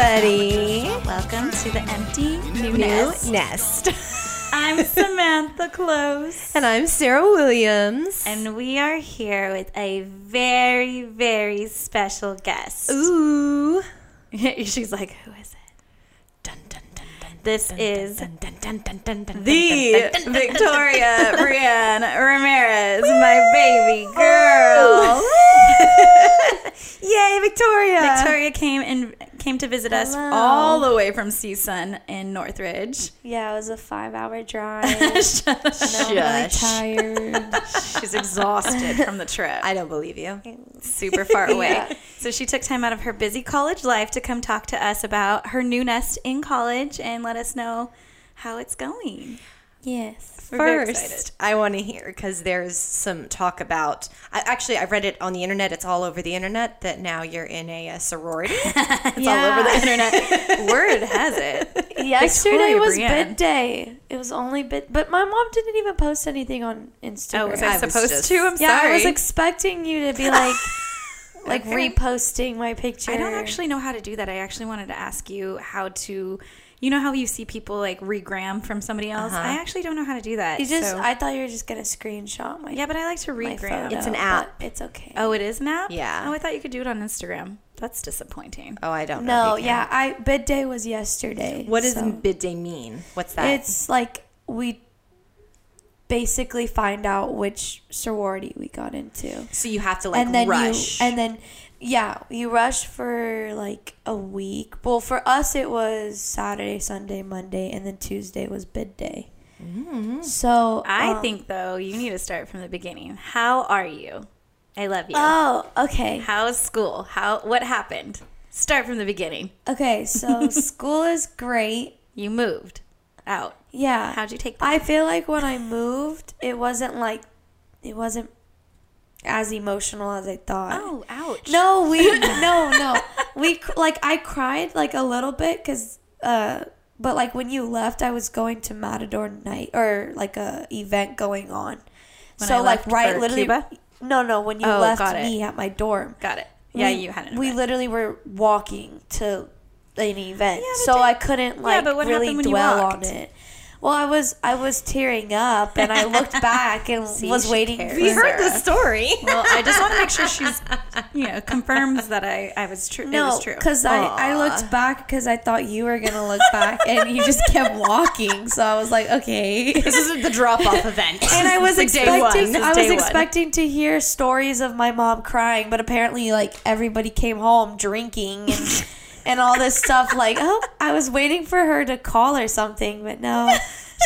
everybody. Welcome to the Empty New, New Nest. Nest. I'm Samantha Close. and I'm Sarah Williams. And we are here with a very, very special guest. Ooh. She's like, who is it? Dun, dun, dun, dun, This dun, is the Victoria Brienne Ramirez, my baby girl. Yay, Victoria. Victoria came and came to visit us all the way from CSUN in Northridge. Yeah, it was a five hour drive. Shut up. I'm really tired. She's exhausted from the trip. I don't believe you. super far away. Yeah. So she took time out of her busy college life to come talk to us about her new nest in college and let us know how it's going. yes. We're very First. I want to hear because there's some talk about. I, actually, I read it on the internet. It's all over the internet that now you're in a, uh sorority. It's all over the internet. Word has it. Yesterday Victoria was Brienne. bid day. It was only bid, but my mom didn't even post anything on Instagram. Oh, was I I was supposed just- to? I'm yeah, sorry. I was expecting you to be like, like Okay. reposting my picture. I don't actually know how to do that. I actually wanted to ask you how to. You know how you see people like regram from somebody else? Uh-huh. I actually don't know how to do that. You just. so- I thought you were just gonna screenshot my. yeah, but I like to regram. photo, It's an app. It's okay. Oh, it is an app? Yeah. Oh, I thought you could do it on Instagram. That's disappointing. oh, I don't know. no, yeah. I bid day was yesterday. What does so- bid day mean? What's that? It's like we basically find out which sorority we got into. so you have to like and then rush. you and then yeah, you rush for like a week. Well, for us it was Saturday, Sunday, Monday, and then Tuesday was bid day. So I um, think though you need to start from the beginning. How are you? I love you. Oh, okay. How's school? How what happened? Start from the beginning. Okay, so school is great. You moved out. Yeah. How'd you take that? I feel like when I moved, it wasn't like it wasn't as emotional as I thought. oh, ouch. No, we no no we like I cried like a little bit because uh but like when you left I was going to Matador night or like a event going on. When so like left right for literally Cuba? no no when you Oh, left me at my dorm. Got it. Yeah, we, you had an We literally were walking to an event, Yeah, so I couldn't like but what really happened when you dwell on it. Well, I was I was tearing up, and I looked back and See, was she waiting. cares. For we heard the story. Well, I just want to make sure she's, you know, confirms that I, I was true. it No, was true. because I, I looked back because I thought you were gonna look back, and you just kept walking. So I was like, okay. this isn't the drop off event. And I was like expecting, I was day one. expecting to hear stories of my mom crying, but apparently, like everybody came home drinking and and all this stuff. Like, oh, I was waiting for her to call or something, but no,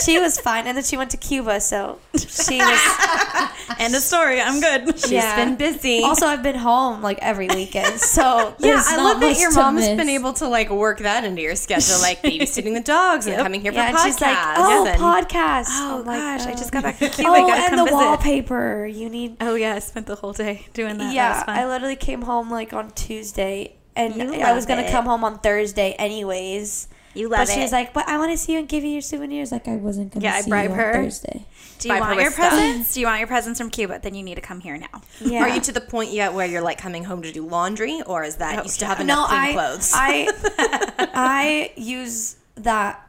she was fine. And then she went to Cuba, so she was. End of story. I'm good. She's yeah. been busy. Also, I've been home like every weekend, so yeah, I love that your to mom's miss. been able to like work that into your schedule, like babysitting the dogs and coming here Yeah, for and she's like, oh, and- podcast. Oh I'm like, gosh, I oh. just got oh, back from Cuba. Oh, and come the visit. wallpaper. You need. Oh yeah, I spent the whole day doing that. that yeah, was fun. I literally came home like on Tuesday, and You I was gonna it. come home on Thursday anyways. you love but it. she's like, "But I want to see you and give you your souvenirs." Like I wasn't gonna Yeah, I see bribe you her. on Thursday. Do you Buy want your stuff. presents? Do you want your presents from Cuba? Then you need to come here now. Yeah. Are you to the point yet where you're like coming home to do laundry, or is that Oh, you still yeah. have no, enough clean I, clothes? I, I use that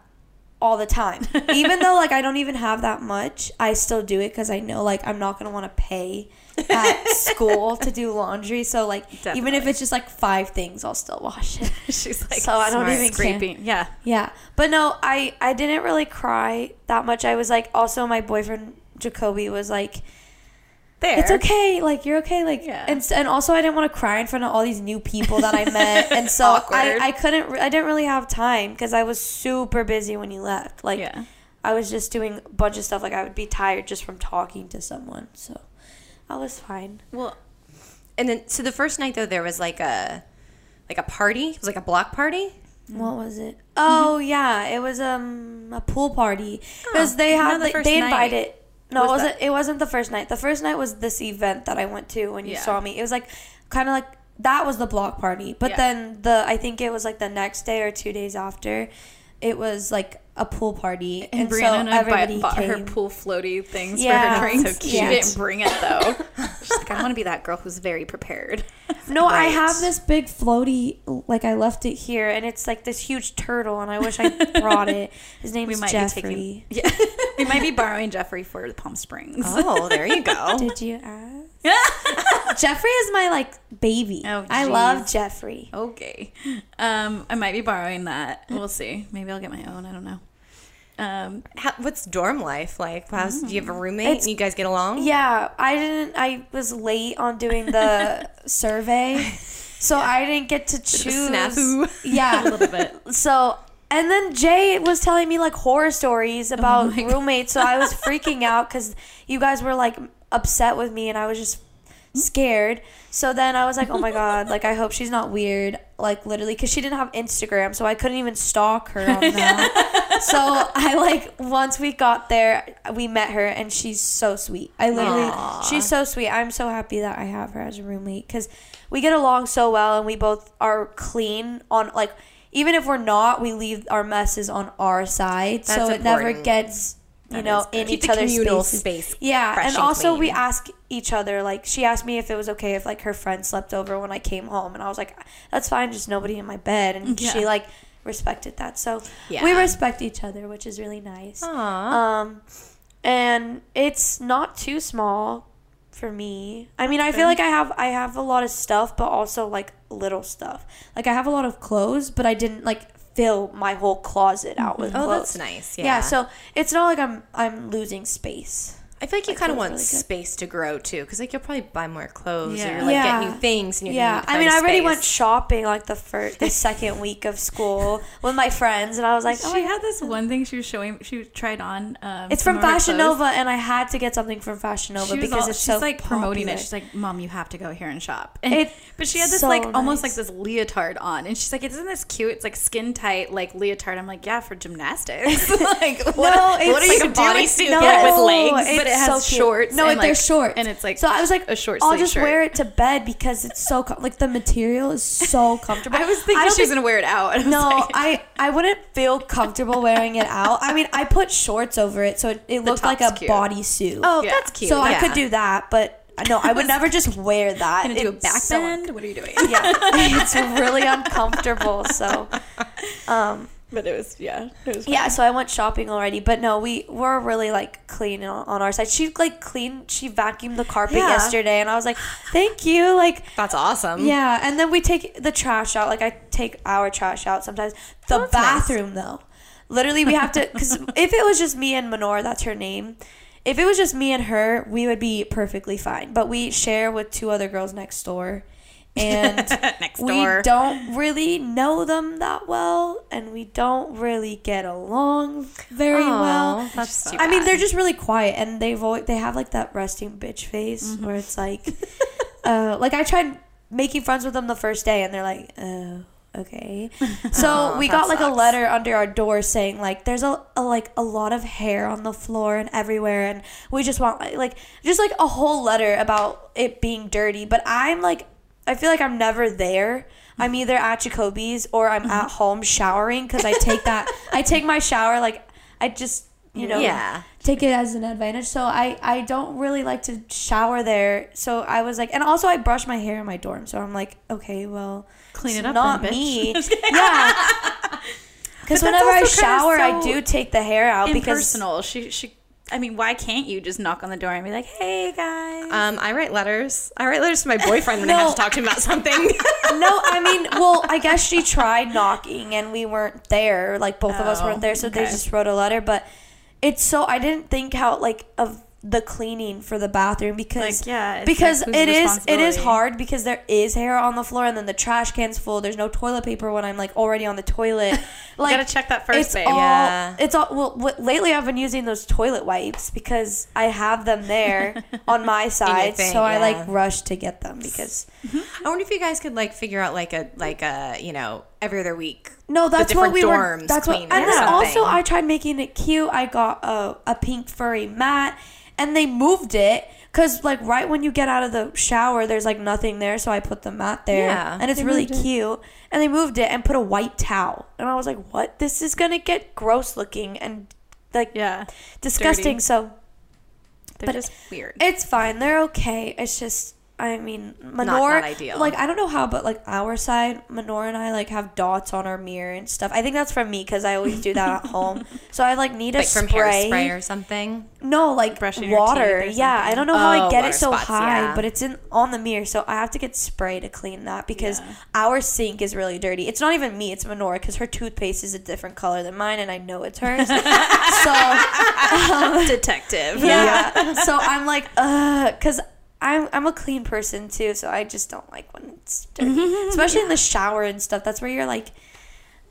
all the time. Even though like I don't even have that much, I still do it because I know like I'm not gonna want to pay at school to do laundry. So like even if it's just like five things, I'll still wash it. she's like, So I don't even scraping. Yeah. Yeah, but no, I I didn't really cry that much. I was like, also my boyfriend Jacoby was like, There. it's okay, like you're okay, like Yeah. and and also I didn't want to cry in front of all these new people that I met, and so Awkward. I I couldn't I didn't really have time because I was super busy when you left. Like Yeah. I was just doing a bunch of stuff. Like I would be tired just from talking to someone, so I was fine. Well, and then, so the first night though, there was like a like a party. It was like a block party. What was it? Oh yeah, it was um a pool party because Oh, they had the they, invited night. No, Was it wasn't. It wasn't the first night. The first night was this event that I went to when you Yeah. saw me. It was like kind of like that was the block party, but Yeah. then the I think it was like the next day or two days after, it was like a pool party, And, and, Brianna so and I everybody bought, bought her pool floaty things Yeah, for her drinks. so cute. she didn't bring it though. She's like, I want to be that girl who's very prepared. No, I have this big floaty. Like I left it here, and it's like this huge turtle, and I wish I brought it. His name We is might Jeffrey. be taking. Yeah, we might be borrowing Jeffrey for the Palm Springs. Oh, there you go. Did you ask? Jeffrey is my like baby. Oh, I love. Jeffrey. Okay. Um, I might be borrowing that. We'll see. Maybe I'll get my own. I don't know. Um, How, what's dorm life like? How's, do you have a roommate It's- and you guys get along? Yeah, I didn't. I was late on doing the survey, so I didn't get to choose. snafu. Yeah, a little bit. So, and then Jay was telling me like horror stories about Oh God. roommates. So I was freaking out because you guys were like upset with me and I was just scared. So then I was like, oh my God, like I hope she's not weird. Like literally, because she didn't have Instagram. So I couldn't even stalk her on that. so I like, once we got there, we met her and she's so sweet. I literally, Aw. she's so sweet. I'm so happy that I have her as a roommate because we get along so well and we both are clean on like even if we're not we leave our messes on our side so That's it never gets you That know in Keep each other's spaces. space yeah and and also we ask each other like she asked me if it was okay if like her friend slept over when i came home and i was like that's fine just nobody in my bed and Yeah. she like respected that so we respect each other which is really nice Aw. um, and it's not too small for me. I mean, I feel like I have I have a lot of stuff, but also like little stuff. Like I have a lot of clothes, but I didn't like fill my whole closet out with mm-hmm. oh, clothes. that's nice. Yeah. Yeah. so it's not like I'm I'm losing space. I feel like you That kind of want really space to grow too, because like you'll probably buy more clothes Yeah. or like Yeah. get new things. And you're Yeah, gonna I need mean, I already space. went shopping like the first, the second week of school with my friends, and I was like, oh, she my had this one thing she was showing. She tried on. Um, It's from Fashion. Nova, and I had to get something from Fashion Nova because all- it's she's so like promoting it. She's like, "Mom, you have to go here and shop." And, It- but she had this so like almost like this leotard on, and she's like, "Isn't this cute? It's like skin tight, like leotard." I'm like, "Yeah, for gymnastics." like, what, No, what it's are you like a doing? bodysuit Yeah, get with legs, but it has so shorts. No, and, they're like, shorts, and it's like so I was like, a short. I'll just shirt. wear it to bed because it's so com- like the material is so comfortable. I was thinking don't she was think- gonna wear it out. I No, like- I I wouldn't feel comfortable wearing it out. I mean, I put shorts over it, so it, it looked like a top's cute. bodysuit. Oh, Yeah. that's cute. so I could do that, but no, I would never just wear that. gonna do a It's back so- bend. what are you doing? yeah, it's really uncomfortable. So, um, but it was yeah, it was yeah. So I went shopping already, but no, we were really like clean on, on our side. She like cleaned, she vacuumed the carpet Yeah. yesterday, and I was like, thank you, like. That's awesome. Yeah, and then we take the trash out. Like I take our trash out sometimes. The that's nice. bathroom though, literally we have to because if it was just me and Menor, that's her name. If it was just me and her, we would be perfectly fine. But we share with two other girls next door, and Next we don't really know them that well, and we don't really get along very well. That's too I mean, they're just really quiet, and they've always, they have like that resting bitch face where it's like, uh, like I tried making friends with them the first day, and they're like, oh, okay. So Aw, we got like a letter under our door saying like, there's a, a like a lot of hair on the floor and everywhere, and we just want like just like a whole letter about it being dirty. But I'm like, I feel like I'm never there. I'm either at Jacoby's or I'm at mm-hmm. home showering because I take that I take my shower like I just you know Yeah. take it as an advantage. So I I don't really like to shower there. So I was like, and also I brush my hair in my dorm. So I'm like, okay, well, Clean it up not then, me. yeah. Because whenever I shower, I do take the hair out because impersonal. She she. I mean, why can't you just knock on the door and be like, "Hey guys"? Um, I write letters. I write letters to my boyfriend when I have to talk to him about something. no, I mean, well, I guess she tried knocking and we weren't there. Like both of us Oh, weren't there, so they just wrote a letter. But it's so I didn't think how like of the cleaning for the bathroom because Like, yeah, because like, it is it is hard because there is hair on the floor and then the trash can's full. There's no toilet paper when I'm like already on the toilet. Like gotta check that first, it's babe. all Yeah. it's all well. What, lately I've been using those toilet wipes because I have them there on my side, thing, so I like rush to get them because mm-hmm. I wonder if you guys could like figure out like a like a you know every other week. No, that's different what we were. That's what. clean And then also. I tried making it cute. I got a, a pink furry mat, and they moved it. Cause like right when you get out of the shower, there's like nothing there, so I put the mat there, Yeah, and it's really moved it. cute. And they moved it and put a white towel, and I was like, "What? This is gonna get gross looking and like Yeah. disgusting." dirty. So They're But just weird. it's fine. They're okay. It's just, I mean, Menor, not ideal. like I don't know how, but like our side, Menor and I like have dots on our mirror and stuff. I think that's from me because I always do that at home. So I like need a Like from spray. hairspray or something. No, like Brushing water. Yeah, I don't know how I Oh, get it so spots, high, yeah. but it's in on the mirror, so I have to get spray to clean that because Yeah. our sink is really dirty. It's not even me; it's Menor because her toothpaste is a different color than mine, and I know it's hers. so Detective. yeah, so I'm like, uh, because. I'm, I'm a clean person too, so I just don't like when it's dirty, especially in the shower and stuff. That's where you're like,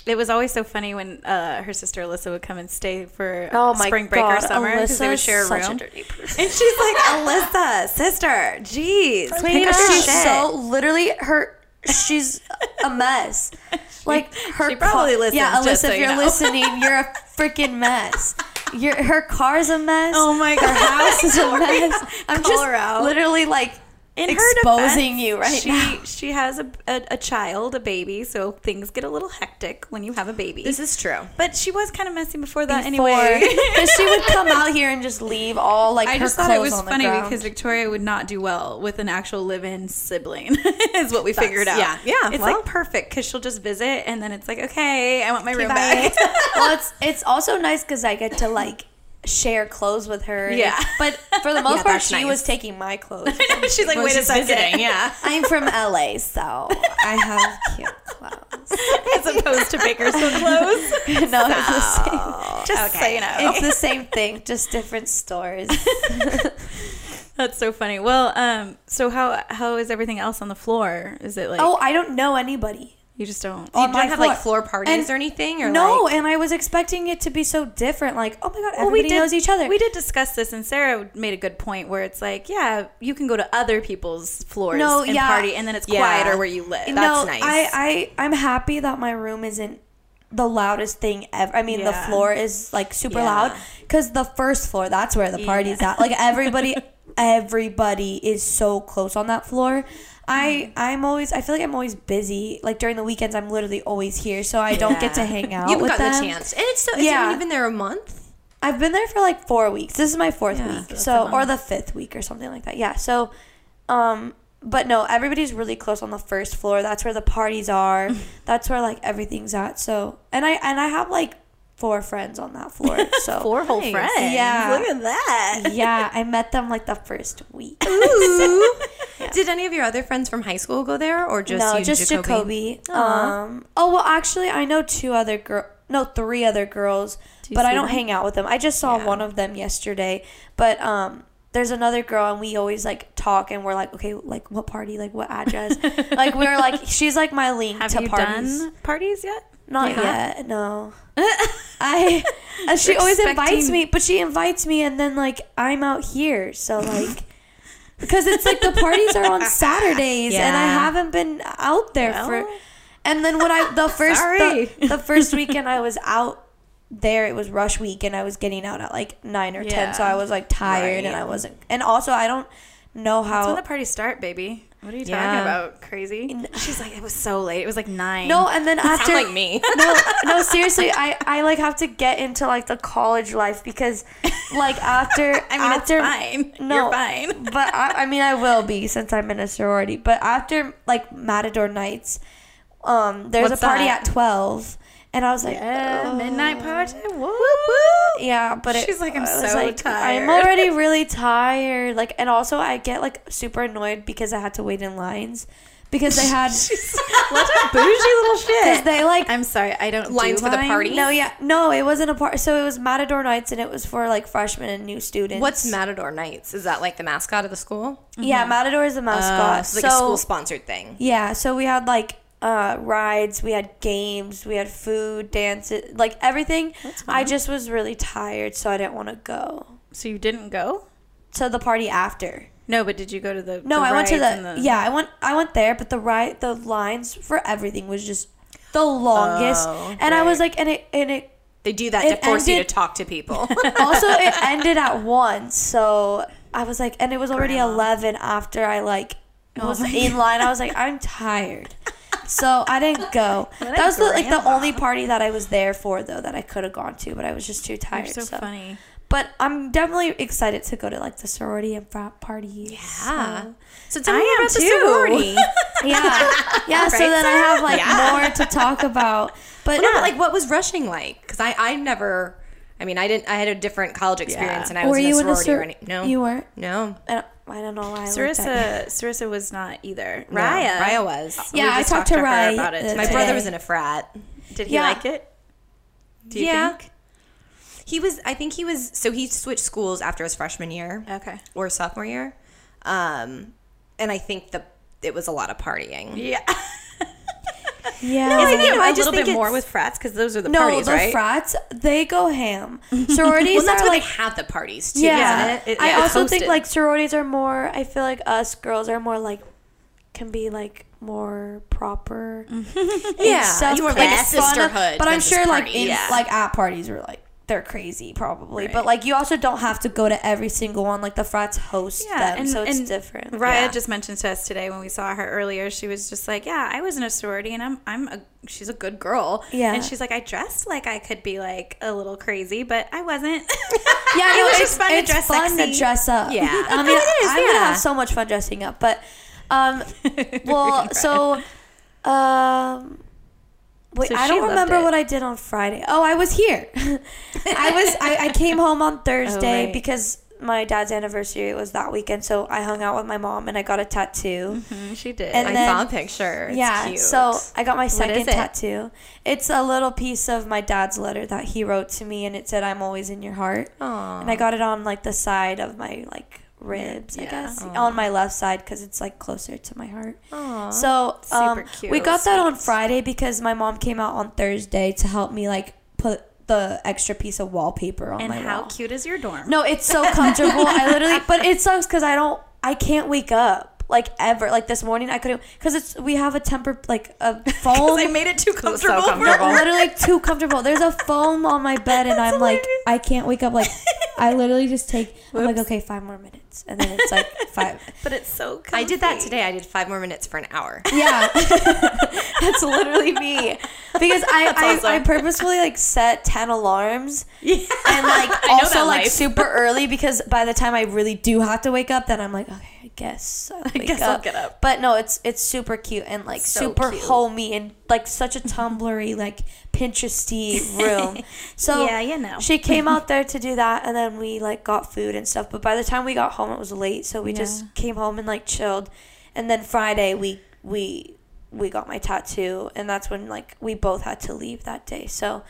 It was always so funny when uh, her sister Alyssa would come and stay for oh my spring break god, or summer because they would share a such room. a dirty person. and she's like, Alyssa, sister, jeez, clean up She's shit. so literally her. She's a mess. Like her. she probably car- listens, Yeah, Alyssa, so if you you're know. listening, you're a freaking mess. Your her car's a mess. Oh my Her God. house is a mess. I'm just literally like in exposing her defense, you right she, now. She has a, a, a child, a baby, so things get a little hectic when you have a baby. This is true. but she was kind of messy before that before. anyway. Because she would come out here and just leave all like I her just thought it was funny ground. because Victoria would not do well with an actual live-in sibling. is what we figured out. yeah, yeah, It's well. like perfect because she'll just visit and then it's like, okay, I want my room Bye. back. well, it's it's also nice because I get to like share clothes with her. Yeah. But for the most Yeah, part, she nice. was taking my clothes. She's like, When wait a second. visiting, yeah. I'm from LA, so I have cute clothes. As opposed to Bakersfield clothes. no, it's the same. just so you know. It's the same thing, just different stores. That's so funny. Well, um, so how how is everything else on the floor? Is it like oh, I don't know anybody. You just don't? You on don't have floor. like floor parties And- or anything, or no, like, and I was expecting it to be so different. Like, oh my god, Well, we everybody did- knows each other. We did discuss this, and Sarah made a good point where it's like, yeah, you can go to other people's floors No, and yeah. party, and then it's Yeah. quieter where you live. That's no, nice. I, I, I'm happy that my room isn't the loudest thing ever. I mean, the floor is like super Yeah. loud because the first floor, that's where the party's at. Like everybody, everybody is so close on that floor. I, I'm always, I feel like I'm always busy. Like during the weekends, I'm literally always here, so I don't get to hang out you haven't with gotten them. the chance, and it's so. It's Yeah. yeah, been there a month. I've been there for like four weeks. This is my fourth Yeah, week, so or the fifth week or something like that. Yeah. So, um, but no, everybody's really close on the first floor. That's where the parties are. That's where like everything's at. So, and I and I have like four friends on that floor. So Four whole Nice. friends. Yeah. Look at that. yeah, I met them like the first week. Ooh. Did any of your other friends from high school go there, or just no, you, just Jacoby? Jacoby. Um. Oh well, actually, I know two other girl. No, three other girls, but I don't them? hang out with them. I just saw Yeah. one of them yesterday. But um, there's another girl, and we always like talk, and we're like, okay, like what party, like what address, like we're like, she's like my link Have to you parties. done parties yet? Not have? yet, no. I and she always invites me, but she invites me, and then like I'm out here, so like. Because it's like the parties are on Saturdays, and I haven't been out there for. And then when I the first the, the first weekend I was out there, it was rush week, and I was getting out at like nine or ten, so I was like tired, and I wasn't. And also, I don't know That's when how. the parties start, baby. What are you talking about? Crazy. She's like, it was so late. It was like nine. No, and then after like me. no, no, seriously, I, I like have to get into like the college life because, like after I mean, after, it's fine. No, You're fine. But I, I mean, I will be since I'm in a sorority. But after like Matador nights, um, there's What's a party that? at twelve, and I was like, Yeah, oh. midnight party. Whoop, Yeah, but it, She's like, I'm so like, tired. I'm already really tired. Like, and also I get like super annoyed because I had to wait in lines because they had What a bougie little shit. because they like I'm sorry, I don't Lines do for the party? No, yeah, no, it wasn't a party. So it was Matador Nights, and it was for like freshmen and new students. What's Matador Nights? Is that like the mascot of the school? Yeah, Matador is the mascot. Uh, so so a school sponsored thing. yeah, so we had like uh, rides, we had games, we had food, dances, like everything. I just was really tired, so I didn't want to go So you didn't go? to the party after. No, but did you go to the? No, the I went to the, and yeah, I went I went there, but the ride the lines for everything was just the longest, Oh, and I was like, and it and it They do that to force you to talk to people. also it ended at one, so I was like, and it was already Grandma. eleven after I like Oh was my in line. I was like, I'm tired. So I didn't go. That was the, like the only party that I was there for, though, that I could have gone to, but I was just too You're tired. so, so funny. But I'm definitely excited to go to like the sorority and frat parties. Yeah. So- So tell I me about the too. sorority. yeah, yeah. so Right, then I have like Yeah. more to talk about. But Well, no, yeah. but like, what was rushing like? Because I, I never. I mean, I didn't. I had a different college experience, and I was were in a you in a sorority sor- or any. No, You weren't. no. Uh, I don't, know why. I looked at Sarissa, Sarissa was not either. No, Raya. Raya was. Yeah, We I just talked to her Raya, about it. uh, My brother was in a frat. Did he Yeah. like it? Do you Yeah. think? He was. I think he was. So he switched schools after his freshman year Okay. or sophomore year, um, and I think the it was a lot of partying. Yeah. Yeah. Isn't it I a little bit more with frats because those are the no, parties, the right? frats they go ham. Sororities Well, that's are where like they have the parties too, yeah. isn't it? It- I also think like sororities are more. I feel like us girls are more like can be like more proper. Mm-hmm. Yeah, stuff, you were like, sisterhood. But I'm sure like in Yeah. like at parties we're like they're crazy probably. But like you also don't have to go to every single one. Like the frats host Yeah, them, and- so it's and different. Raya Yeah. just mentioned to us today when we saw her earlier. She was just like, "Yeah, I was in a sorority, and I'm I'm a she's a good girl." Yeah. and she's like, "I dressed like I could be like a little crazy, but I wasn't." Yeah, It was just fun to it's dress fun sexy. to dress up. Yeah. I mean, It is, I'm gonna have so much fun dressing up. But, um, well, so, um, wait, So I don't remember what I did on Friday. Oh, I was here. I was. I, I came home on Thursday right. because my dad's anniversary was that weekend. So I hung out with my mom and I got a tattoo. Mhm, she did. And I then- saw a picture. It's yeah, cute. so I got my second it? tattoo. It's a little piece of my dad's letter that he wrote to me, and it said, "I'm always in your heart." Aw. and I got it on like the side of my like ribs, I guess, Aw. on my left side because it's like closer to my heart. Aw. So um, we got that on Friday because my mom came out on Thursday to help me like put the extra piece of wallpaper on and my how wall. cute is your dorm? No, it's so comfortable. I literally, but it sucks because I don't, I can't wake up like ever. Like this morning, I couldn't because it's we have a temper like a foam. I made it too was so comfortable. for comfortable. her. literally too comfortable. There's a foam on my bed, and I'm like. I can't wake up. Like, I literally just take. I'm like, okay, five more minutes, and then it's like five. But it's so. Comfy. I did that today. I did five more minutes for an hour. Yeah, that's literally me. Because I, I, awesome. I purposefully like set ten alarms Yeah. and like I also like life. super early because by the time I really do have to wake up, then I'm like, okay, I guess I'll wake guess up. I'll get up. But no, it's it's super cute and like So super cute. homey and like such a tumblery like Pinteresty room. So yeah, you know. she came out there to do that and then we like got food and stuff. But by the time we got home, it was late, so we Yeah. just came home and like chilled. And then Friday we we we got my tattoo, and that's when like we both had to leave that day. So,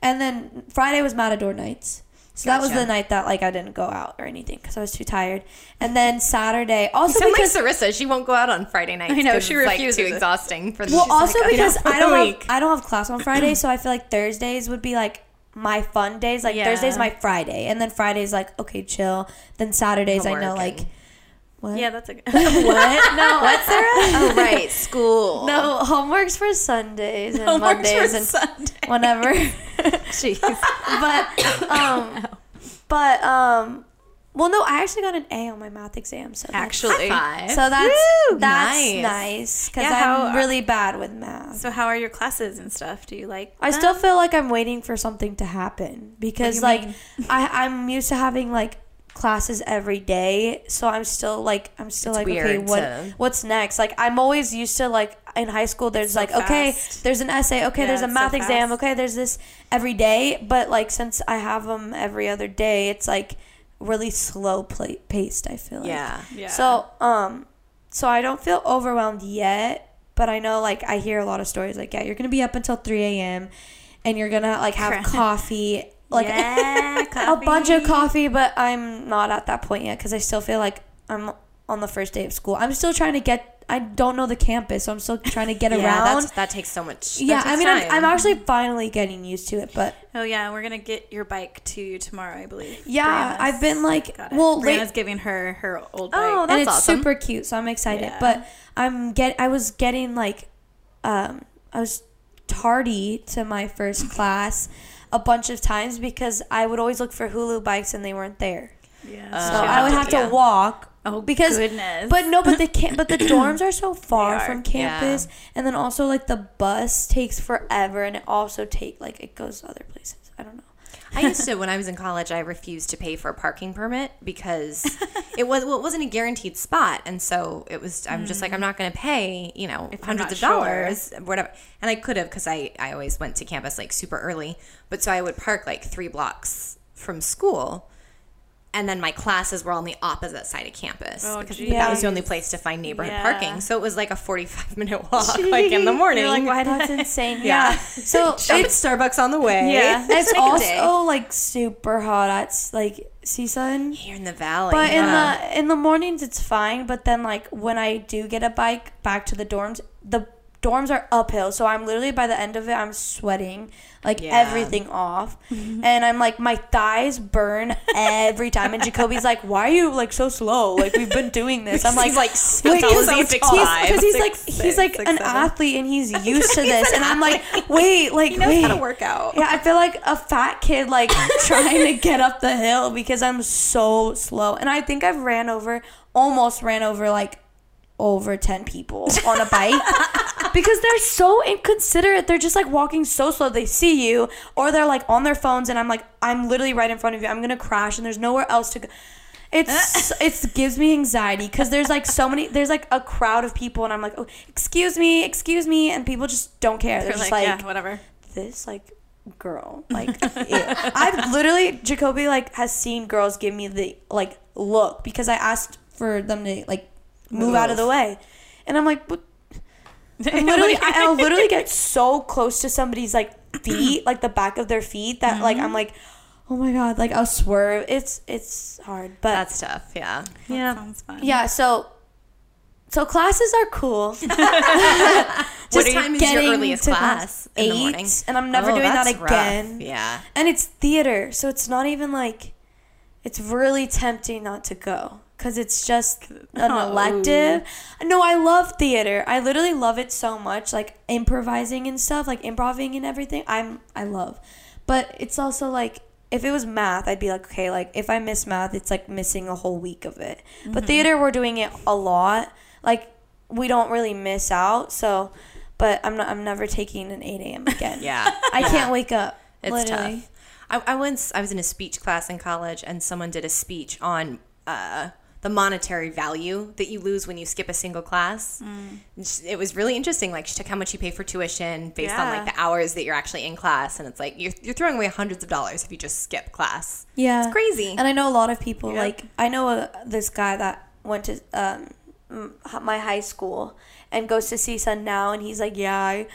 and then Friday was Matador nights. So that was the night that like I didn't go out or anything because I was too tired. And then Saturday You also sound like because Sarissa. She won't go out on Friday nights. I know she it's, like, refuses too exhausting for the well also like, because "Oh, I don't have. I don't have class on Friday, so I feel like Thursdays would be like my fun days. Like Yeah. Thursday's my Friday, and then Friday's like okay, chill. Then Saturdays I know like what? yeah, that's a. what? No, What, Sarah? oh right, school. no homeworks for Sundays and Homework's Mondays for and Sunday. whenever. Jeez. but um, but um, well, no, I actually got an A on my math exam. So that's- Actually. Five. so that's Woo, that's nice. nice because Yeah, I'm really bad with math. So how are your classes and stuff? Do you like? I them? still feel like I'm waiting for something to happen because like mean? I I'm used to having like classes every day, so I'm still like I'm still It's like okay, what to- what's next? Like I'm always used to like in high school there's So like okay, there's an essay, okay, Yeah, there's a it's so math exam, okay, there's this every day, but like since I have them every other day, it's like really slow pla paced, I feel like. Yeah. Yeah. So, um, so I don't feel overwhelmed yet, but I know like I hear a lot of stories like, yeah, you're gonna be up until three a.m. and you're gonna like have coffee, like Yeah, a bunch of coffee. But I'm not at that point yet because I still feel like I'm on the first day of school. I'm still trying to get. I don't know the campus, so I'm still trying to get Yeah, around. that takes so much. Yeah, I mean, I'm. I'm actually finally getting used to it, but Oh yeah, we're gonna get your bike to you tomorrow, I believe. Yeah, Brianna's I've been, like- well, late- giving her her old bike. Oh, that's and it's awesome. super cute, so I'm excited. Yeah. But I'm get I was getting like um I was tardy to my first class a bunch of times because I would always look for Hulu bikes and they weren't there. Yeah. so I would have to walk. Oh, because goodness. but no, but the can't. But the dorms are so far are, from campus, and then also like the bus takes forever, and it also take like it goes other places. I don't know. I used to when I was in college. I refused to pay for a parking permit because it was well, it wasn't a guaranteed spot, and so it was. I'm just like I'm not going to pay you know If hundreds of sure. dollars, whatever. And I could have because I I always went to campus like super early, but so I would park like three blocks from school. And then my classes were on the opposite side of campus Oh, because geez. that was the only place to find neighborhood Yeah. parking. So it was like a 45 minute walk, like in the morning. You're like, why That's insane. Yeah. Yeah. So it's Starbucks on the way. Yeah. it's Make a day. also like super hot at like Seaside. here in the valley. But in the in the mornings it's fine, but then like when I do get a bike back to the dorms, the dorms are uphill, so I'm literally by the end of it I'm sweating like Yeah. everything off. Mm-hmm. and I'm like my thighs burn every time and Jacoby's like, "Why are you like so slow? Like we've been doing this." I'm like he's like so because he's he's, six five, because he's like six, he's like six an seven. athlete and he's used to this, and I'm like, wait, like He knows wait, how to work out. yeah, I feel like a fat kid like trying to get up the hill because I'm so slow. And I think I've ran over almost ran over like over 10 people on a bike because they're so inconsiderate. They're just like walking so slow. They see you or they're like on their phones and I'm like I'm literally right in front of you. I'm going to crash and there's nowhere else to go. It's it gives me anxiety because there's like so many there's like a crowd of people and I'm like, "Oh, excuse me, excuse me." And people just don't care. They're You're just like, like yeah, whatever. this like girl like i've literally jacoby like has seen girls give me the like look because i asked for them to like move out of the way and i'm like what? I'm literally I, i'll literally get so close to somebody's like feet like the back of their feet that like i'm mm-hmm. like oh my god like i'll swerve it's it's hard but That's tough. Yeah. Yeah, sounds fun. yeah so so classes are cool What Just time is your earliest to class? In the eight, morning. and I'm never Oh, doing that that's rough. again. Yeah. And it's theater, so it's not even like it's really tempting not to go because it's just an Oh. elective. No, I love theater. I literally love it so much, like improvising and stuff, like improvising and everything. I'm I love, but it's also like if it was math, I'd be like, okay, like if I miss math, it's like missing a whole week of it. Mm-hmm. But theater, we're doing it a lot. Like we don't really miss out. So, but I'm not. I'm never taking an 8 a.m. again. Yeah. I can't wake up. It's literally. tough. I, I once I was in a speech class in college, and someone did a speech on uh, the monetary value that you lose when you skip a single class. She- It was really interesting. Like she took how much you pay for tuition based on like the hours that you're actually in class, and it's like you're you're throwing away hundreds of dollars if you just skip class. Yeah, It's crazy. And I know a lot of people. Yep. Like I know uh this guy that went to um, my high school and goes to CSUN now, and he's like, yeah. I,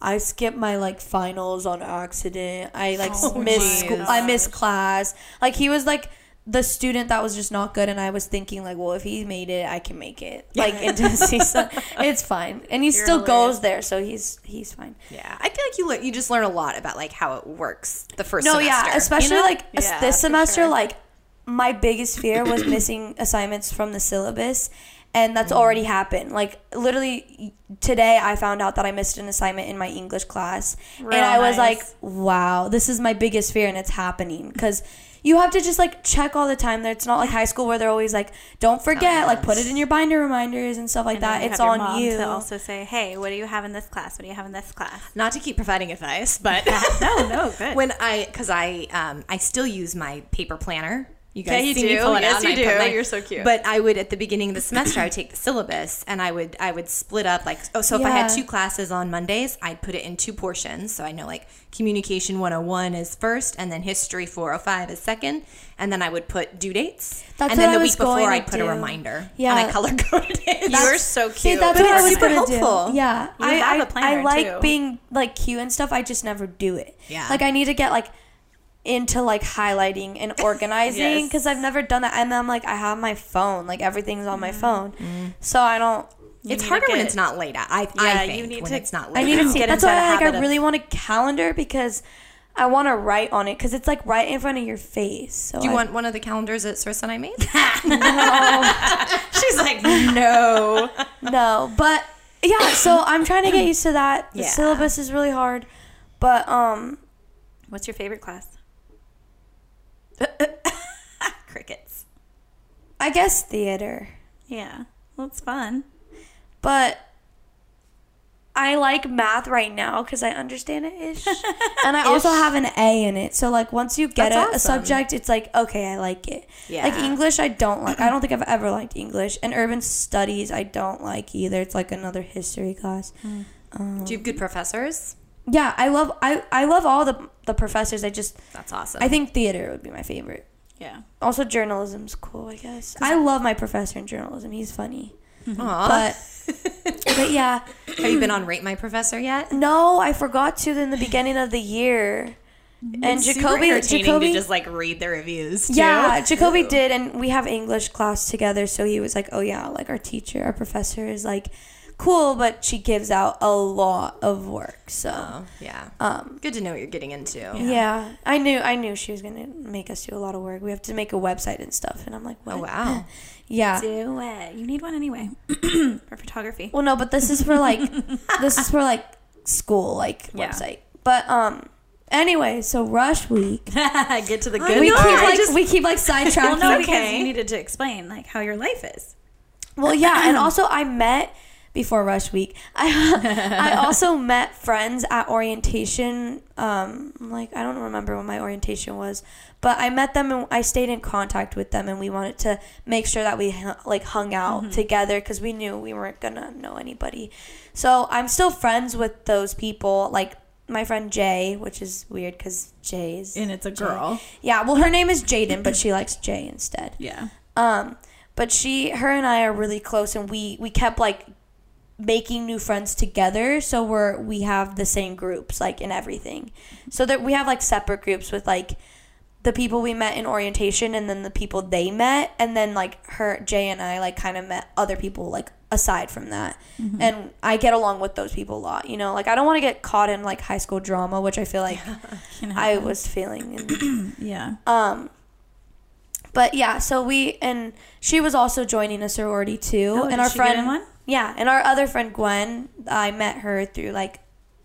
I skipped my like finals on accident. I like Oh, geez. school. I missed class. Like he was like the student that was just not good, and I was thinking like, well, if he made it, I can make it. Like it's fine, and he You're still hilarious. goes there, so he's he's fine. yeah, I feel like you le- you just learn a lot about like how it works the first No, semester. yeah, you especially know? like Yeah, this semester, sure. like my biggest fear was missing assignments from the syllabus, and that's already happened. Like literally today, I found out that I missed an assignment in my English class, Real and I was nice. like, "Wow, this is my biggest fear, and it's happening." Because you have to just like check all the time. There, it's not like high school where they're always like, "Don't forget, like put it in your binder reminders and stuff like And that." you It's have your on mom you. to also say, hey, what do you have in this class? What do you have in this class? not to keep providing advice, but no, no, good. when I because I um I still use my paper planner. You guys Yeah, you see me do. pull it Yes, out you and do. my- You're so cute. But I would at the beginning of the semester I would take the syllabus and I would I would split up like oh so if I had two classes on Mondays I'd put it in two portions so I know like communication 101 is first and then history 405 is second and then I would put due dates That's and then what the I week was going before I'd put a reminder Yeah. and I color coded it. you are so cute. See, that's But what I was super gonna helpful. do. Yeah, You I have I, a planner, I like too. being like cute and stuff. I just never do it. Yeah. like I need to get like into like highlighting and organizing Yes. because I've never done that. And I'm like, I have my phone. Like everything's on my Mm-hmm. phone, so I don't. You it's need to harder when get- it's not laid out. I, Yeah, I you need when to- it's not laid I need out. to see. Get That's why the like I habit of- really want a calendar because I want to write on it because it's like right in front of your face. So Do you I- want one of the calendars that Sarissa and I made? She's like, no. No, but yeah. So I'm trying to get used to that. The Yeah. syllabus is really hard, but um, What's your favorite class? Crickets. I guess theater. Yeah. Well, it's fun. But I like math right now because I understand it ish. and I also have an A in it. So, like, once you get That's it, a subject, it's like, okay, I like it. Yeah. Like, English, I don't like. I don't think I've ever liked English. And urban studies, I don't like either. It's like another history class. Mm. Um, Do you have good professors? Yeah, I love I, I love all the the professors. I just That's awesome. I think theater would be my favorite. Yeah. Also, journalism's cool. I guess I love my professor in journalism. He's funny. Mm-hmm. Aw. But but yeah, have you been on Rate My Professor yet? no, I forgot to in the beginning of the year. And Jacoby, Jacoby, just like read the reviews. yeah, Jacoby did, and we have English class together. So he was like, "Oh yeah, like our teacher, our professor is like cool, but she gives out a lot of work." So Oh, yeah. um, Good to know what you're getting into. yeah, I knew I knew she was gonna make us do a lot of work. We have to make a website and stuff, and I'm like, what? Oh wow. yeah. Do it. You need one anyway for photography. Well, no, but this is for like this is for like school like Yeah. website. But um, anyway, so Rush Week. Get to the good we know, keep like just- we keep like sidetracking. well, no, okay. because you needed to explain like how your life is. Well, yeah, and also I met before Rush Week. I I also met friends at orientation. Um, like I don't remember when my orientation was, but I met them and I stayed in contact with them, and we wanted to make sure that we like hung out together because we knew we weren't gonna know anybody. So I'm still friends with those people, like. My friend Jay, which is weird because Jay is And it's a Jay. girl. Yeah, well, her name is Jaden, but she likes Jay instead. Yeah. Um, but she, her and I are really close, and we we kept like making new friends together. So we're we have the same groups like in everything. So that we have like separate groups with like the people we met in orientation, and then the people they met, and then like her Jay and I like kind of met other people like aside from that. And I get along with those people a lot. You know, like I don't want to get caught in like high school drama, which I feel like Can I was feeling. In, Yeah. um, but yeah, so we and she was also joining a sorority too, Oh, and our friend? Yeah, and our other friend Gwen, I met her through like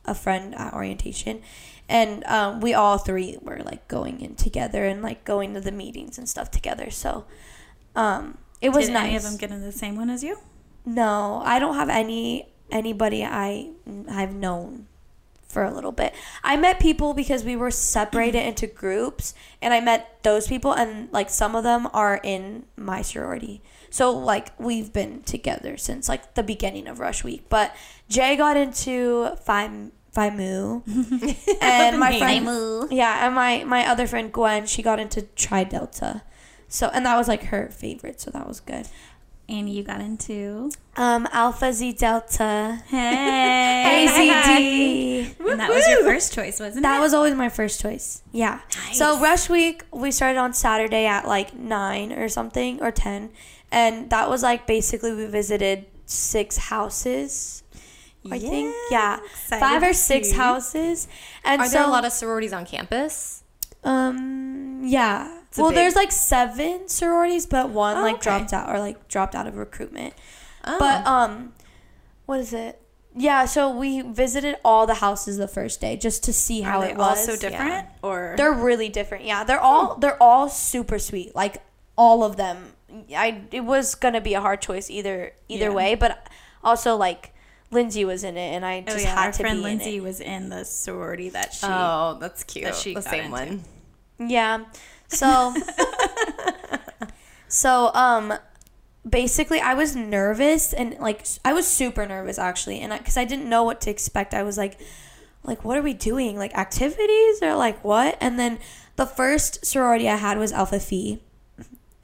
a friend at orientation, and um, we all three were like going in together and like going to the meetings and stuff together. So, um, it was Did nice. any of them get in the same one as you? No, I don't have any anybody I I've known for a little bit. I met people because we were separated into groups and I met those people and like some of them are in my sorority. So like we've been together since like the beginning of Rush Week. But Jay got into Phi Phi Mu and my friend Yeah, and my my other friend Gwen, she got into Tri Delta. So and that was like her favorite, so that was good. And you got into Um, Alpha Xi Delta, Hey AZD. And that was your first choice, wasn't That it? That was always my first choice. Yeah. Nice. So Rush Week, we started on Saturday at like nine or something or ten, and that was like basically we visited six houses. I think yeah, five or six see. houses. And Are so there a lot of sororities on campus? um yeah. a Well, big- there's like seven sororities, but one Oh, like okay. dropped out or like dropped out of recruitment. Oh. But um, what is it? Yeah, so we visited all the houses the first day just to see how it all was. so different? Or They're really different. Yeah, they're all they're all super sweet. Like all of them. I it was gonna be a hard choice either either Yeah. way, but also like Lindsay was in it, and I Oh just yeah, had our to friend be Lindsay in was in the sorority that she. oh, that's cute. that she the got same into. one. Yeah. So so um basically I was nervous and like I was super nervous actually, and because I, didn't know what to expect, I was like like what are we doing like activities or like what and then the first sorority i had was alpha phi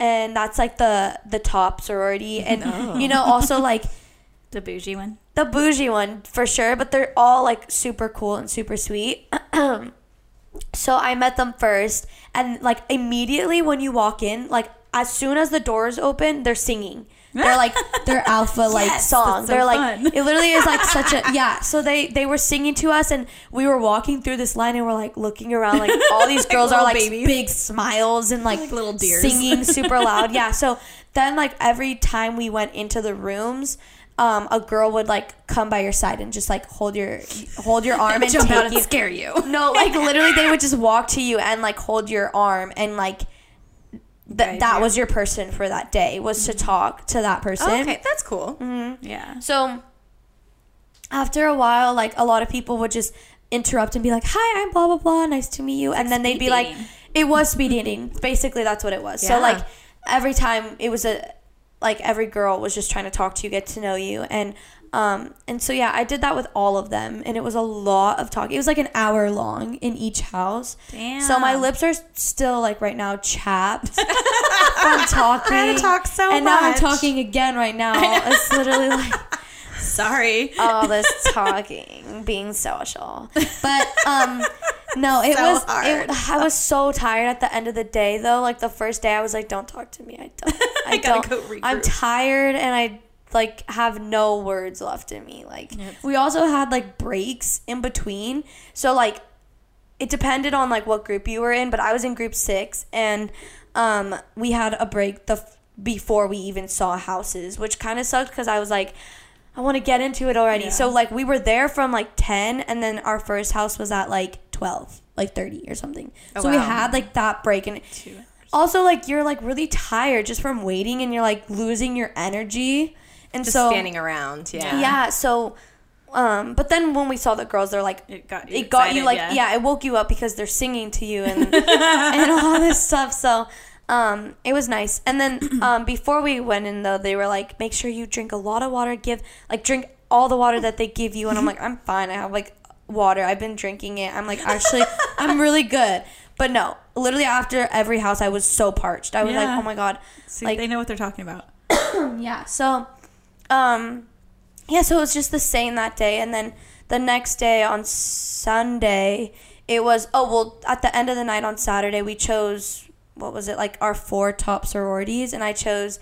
and that's like the the top sorority. And you know also like the bougie one. the bougie one for sure but they're all like super cool and super sweet. So i met them first and like immediately when you walk in like as soon as the doors open they're singing they're like their alpha like Yes, song so they're like it literally is like such a yeah so they they were singing to us and we were walking through this line and we're like looking around like all these girls are like babies. big smiles and like, Like little deers. singing super loud yeah so then like every time we went into the rooms um, a girl would like come by your side and just like hold your hold your arm and Jump take out and you. scare you. No, like literally they would just walk to you and like hold your arm and like th- that was your person for that day was to mm-hmm. talk to that person. Oh, okay, that's cool. Mm-hmm. Yeah. So after a while, like a lot of people would just interrupt and be like, "Hi, I'm blah blah blah. Nice to meet you." and then they'd be like, "It was speed dating." Basically, that's what it was. So like every time it was a like every girl was just trying to talk to you, get to know you, and um and so yeah, I did that with all of them, and it was a lot of talking. It was like an hour long in each house. Damn. So my lips are still like right now chapped from talking. I had to talk so and now I'm talking again right now. It's literally like Sorry. all this talking, being social. But um no, it So was. It, I was so tired at the end of the day though. Like the first day I was like, Don't talk to me. I don't I, gotta don't go regroup. I'm tired and I like have no words left in me. Like we also had like breaks in between. So like it depended on like what group you were in, but I was in group 6 and um we had a break the f- before we even saw houses, which kind of sucked cuz I was like I want to get into it already. Yeah. So like we were there from like 10 and then our first house was at like 12, like 30 or something. Oh, so we had like that break and also like you're like really tired just from waiting and you're like losing your energy. And Just so standing around. Yeah. yeah, so um but then when we saw the girls they're like It got you it got you like yeah. yeah. it woke you up because they're singing to you and and all this stuff so um it was nice and then um before we went in though they were like make sure you drink a lot of water give like drink all the water that they give you and i'm like i'm fine i have like water i've been drinking it i'm like actually i'm really good but no literally after every house i was so parched i was Yeah. like oh my god See, like- they know what they're talking about. yeah. So, um, yeah. So it was just the same that day, and then the next day on Sunday, it was oh well. At the end of the night on Saturday, we chose what was it like our four top sororities, and I chose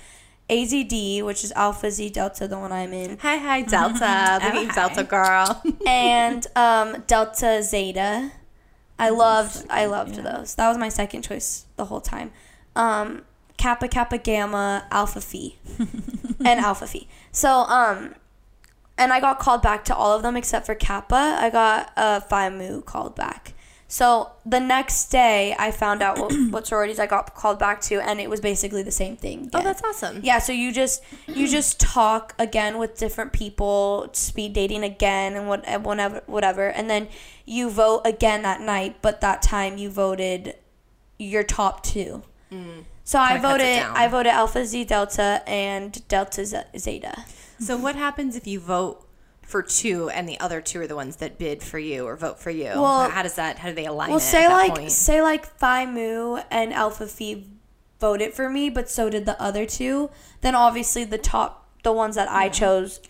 AZD, which is Alpha Xi Delta, the one I'm in, Hi, hi, Delta. Look at Oh. Delta girl. and um, Delta Zeta. I loved I loved yeah. those. That was my second choice the whole time. Um, Kappa Kappa Gamma Alpha Phi and Alpha Phi. So um, and I got called back to all of them except for Kappa. I got uh, Phi Mu called back. So the next day, I found out what, what sororities I got called back to, and it was basically the same thing. oh, that's awesome. Yeah, so you just you just talk again with different people, speed dating again, and what and whatever whatever, and then you vote again that night. But that time you voted your top two. So I Kinda cuts it voted. I voted Alpha Xi Delta and Delta Z- Zeta. So what happens if you vote for two and the other two are the ones that bid for you or vote for you? Well- how does that? How do they align? Well, it say at that like point? say like Phi Mu and Alpha Phi voted for me, but so did the other two. Then obviously the top, the ones that I chose,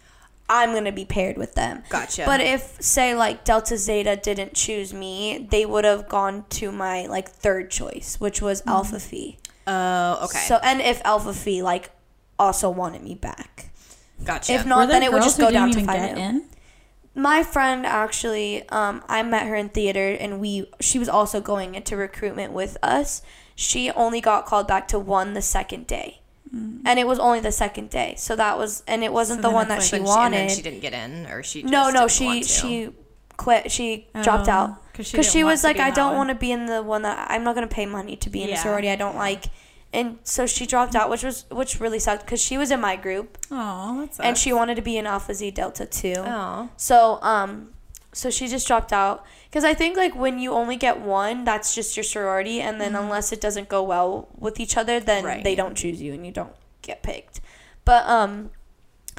I'm gonna be paired with them. Gotcha. But if say like Delta Zeta didn't choose me, they would have gone to my like third choice, which was mm-hmm. Alpha Phi. Oh, okay. So and if Alpha Phi like also wanted me back, gotcha. if not, then it would just go down to even Phi get in? My friend actually, um, I met her in theater, and we she was also going into recruitment with us. She only got called back to one the second day, and it was only the second day. So that was, and it wasn't So the one that it's she But she- wanted. and then she didn't get in, or she. Just no, no, didn't she want to. she quit. She dropped Oh, out 'cause she because she was like, I don't want to be in the one that I'm not gonna pay money to be in a sorority I don't like, and so she dropped out, which was which really sucked because she was in my group. Oh, that's and she wanted to be in Alpha Xi Delta too. Oh, So, um, so she just dropped out. Because I think like when you only get one, that's just your sorority, and then unless it doesn't go well with each other, then Right. they don't choose you and you don't get picked. But um,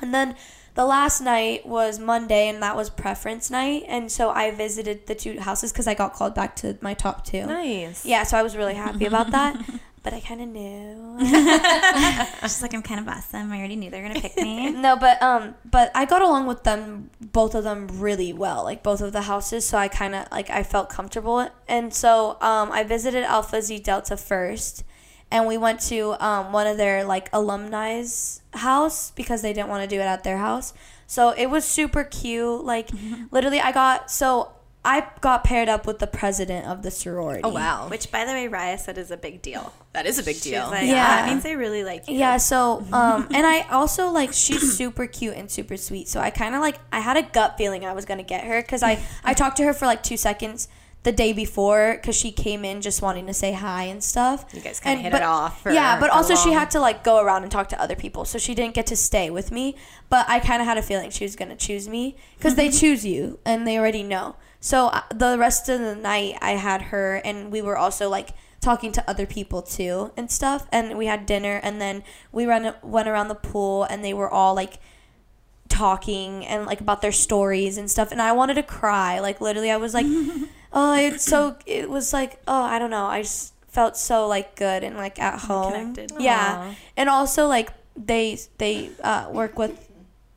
and then the last night was Monday, and that was preference night, and so I visited the two houses because I got called back to my top two. nice. Yeah, so I was really happy about that. But I kind of knew. She's like, I'm kind of awesome. I already knew they were gonna pick me. No, but um, but I got along with them, both of them, really well. Like both of the houses, so I kind of like I felt comfortable. And so um, I visited Alpha Xi Delta first, and we went to um one of their like alumni's house because they didn't want to do it at their house. So it was super cute. Like literally, I got so I got paired up with the president of the sorority. Oh wow, Which, by the way, Raya said is a big deal. that is a big She's deal. like, Yeah. yeah, that means they really like you. Yeah, so um and I also like she's super cute and super sweet. So I kind of like I had a gut feeling I was going to get her cuz I I talked to her for like 2 seconds. The day before because she came in just wanting to say hi and stuff. You guys kinda hit but- it off for yeah, but also she had to like go around and talk to other people, so she didn't get to stay with me. But I kind of had a feeling she was gonna choose me because they Mm-hmm. choose you and they already know. So uh, the rest of the night, I had her, and we were also like talking to other people too and stuff. And we had dinner, and then we ran went around the pool, and they were all like talking and like about their stories and stuff and I wanted to cry like literally I was like oh it's so it was like oh I don't know. I just felt so like good and like at home. Connected. yeah. And also like they they uh, work with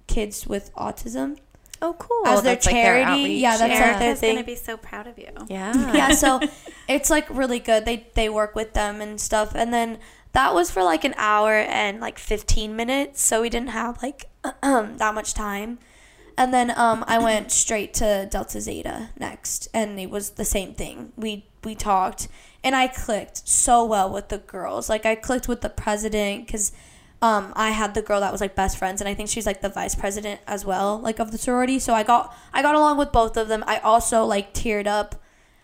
kids with autism. Oh, cool. As their That's, like, charity? Yeah, that's, like, their Erica's gonna be so proud of you. yeah. yeah so it's like really good. They they work with them and stuff. And then that was for like an hour and like 15 minutes. So we didn't have like that much time and then um, I went straight to Delta Zeta next, and it was the same thing. We we talked, and I clicked so well with the girls. Like I clicked with the president because um, I had the girl that was like best friends, and I think she's like the vice president as well, like of the sorority. So I got I got along with both of them. I also like teared up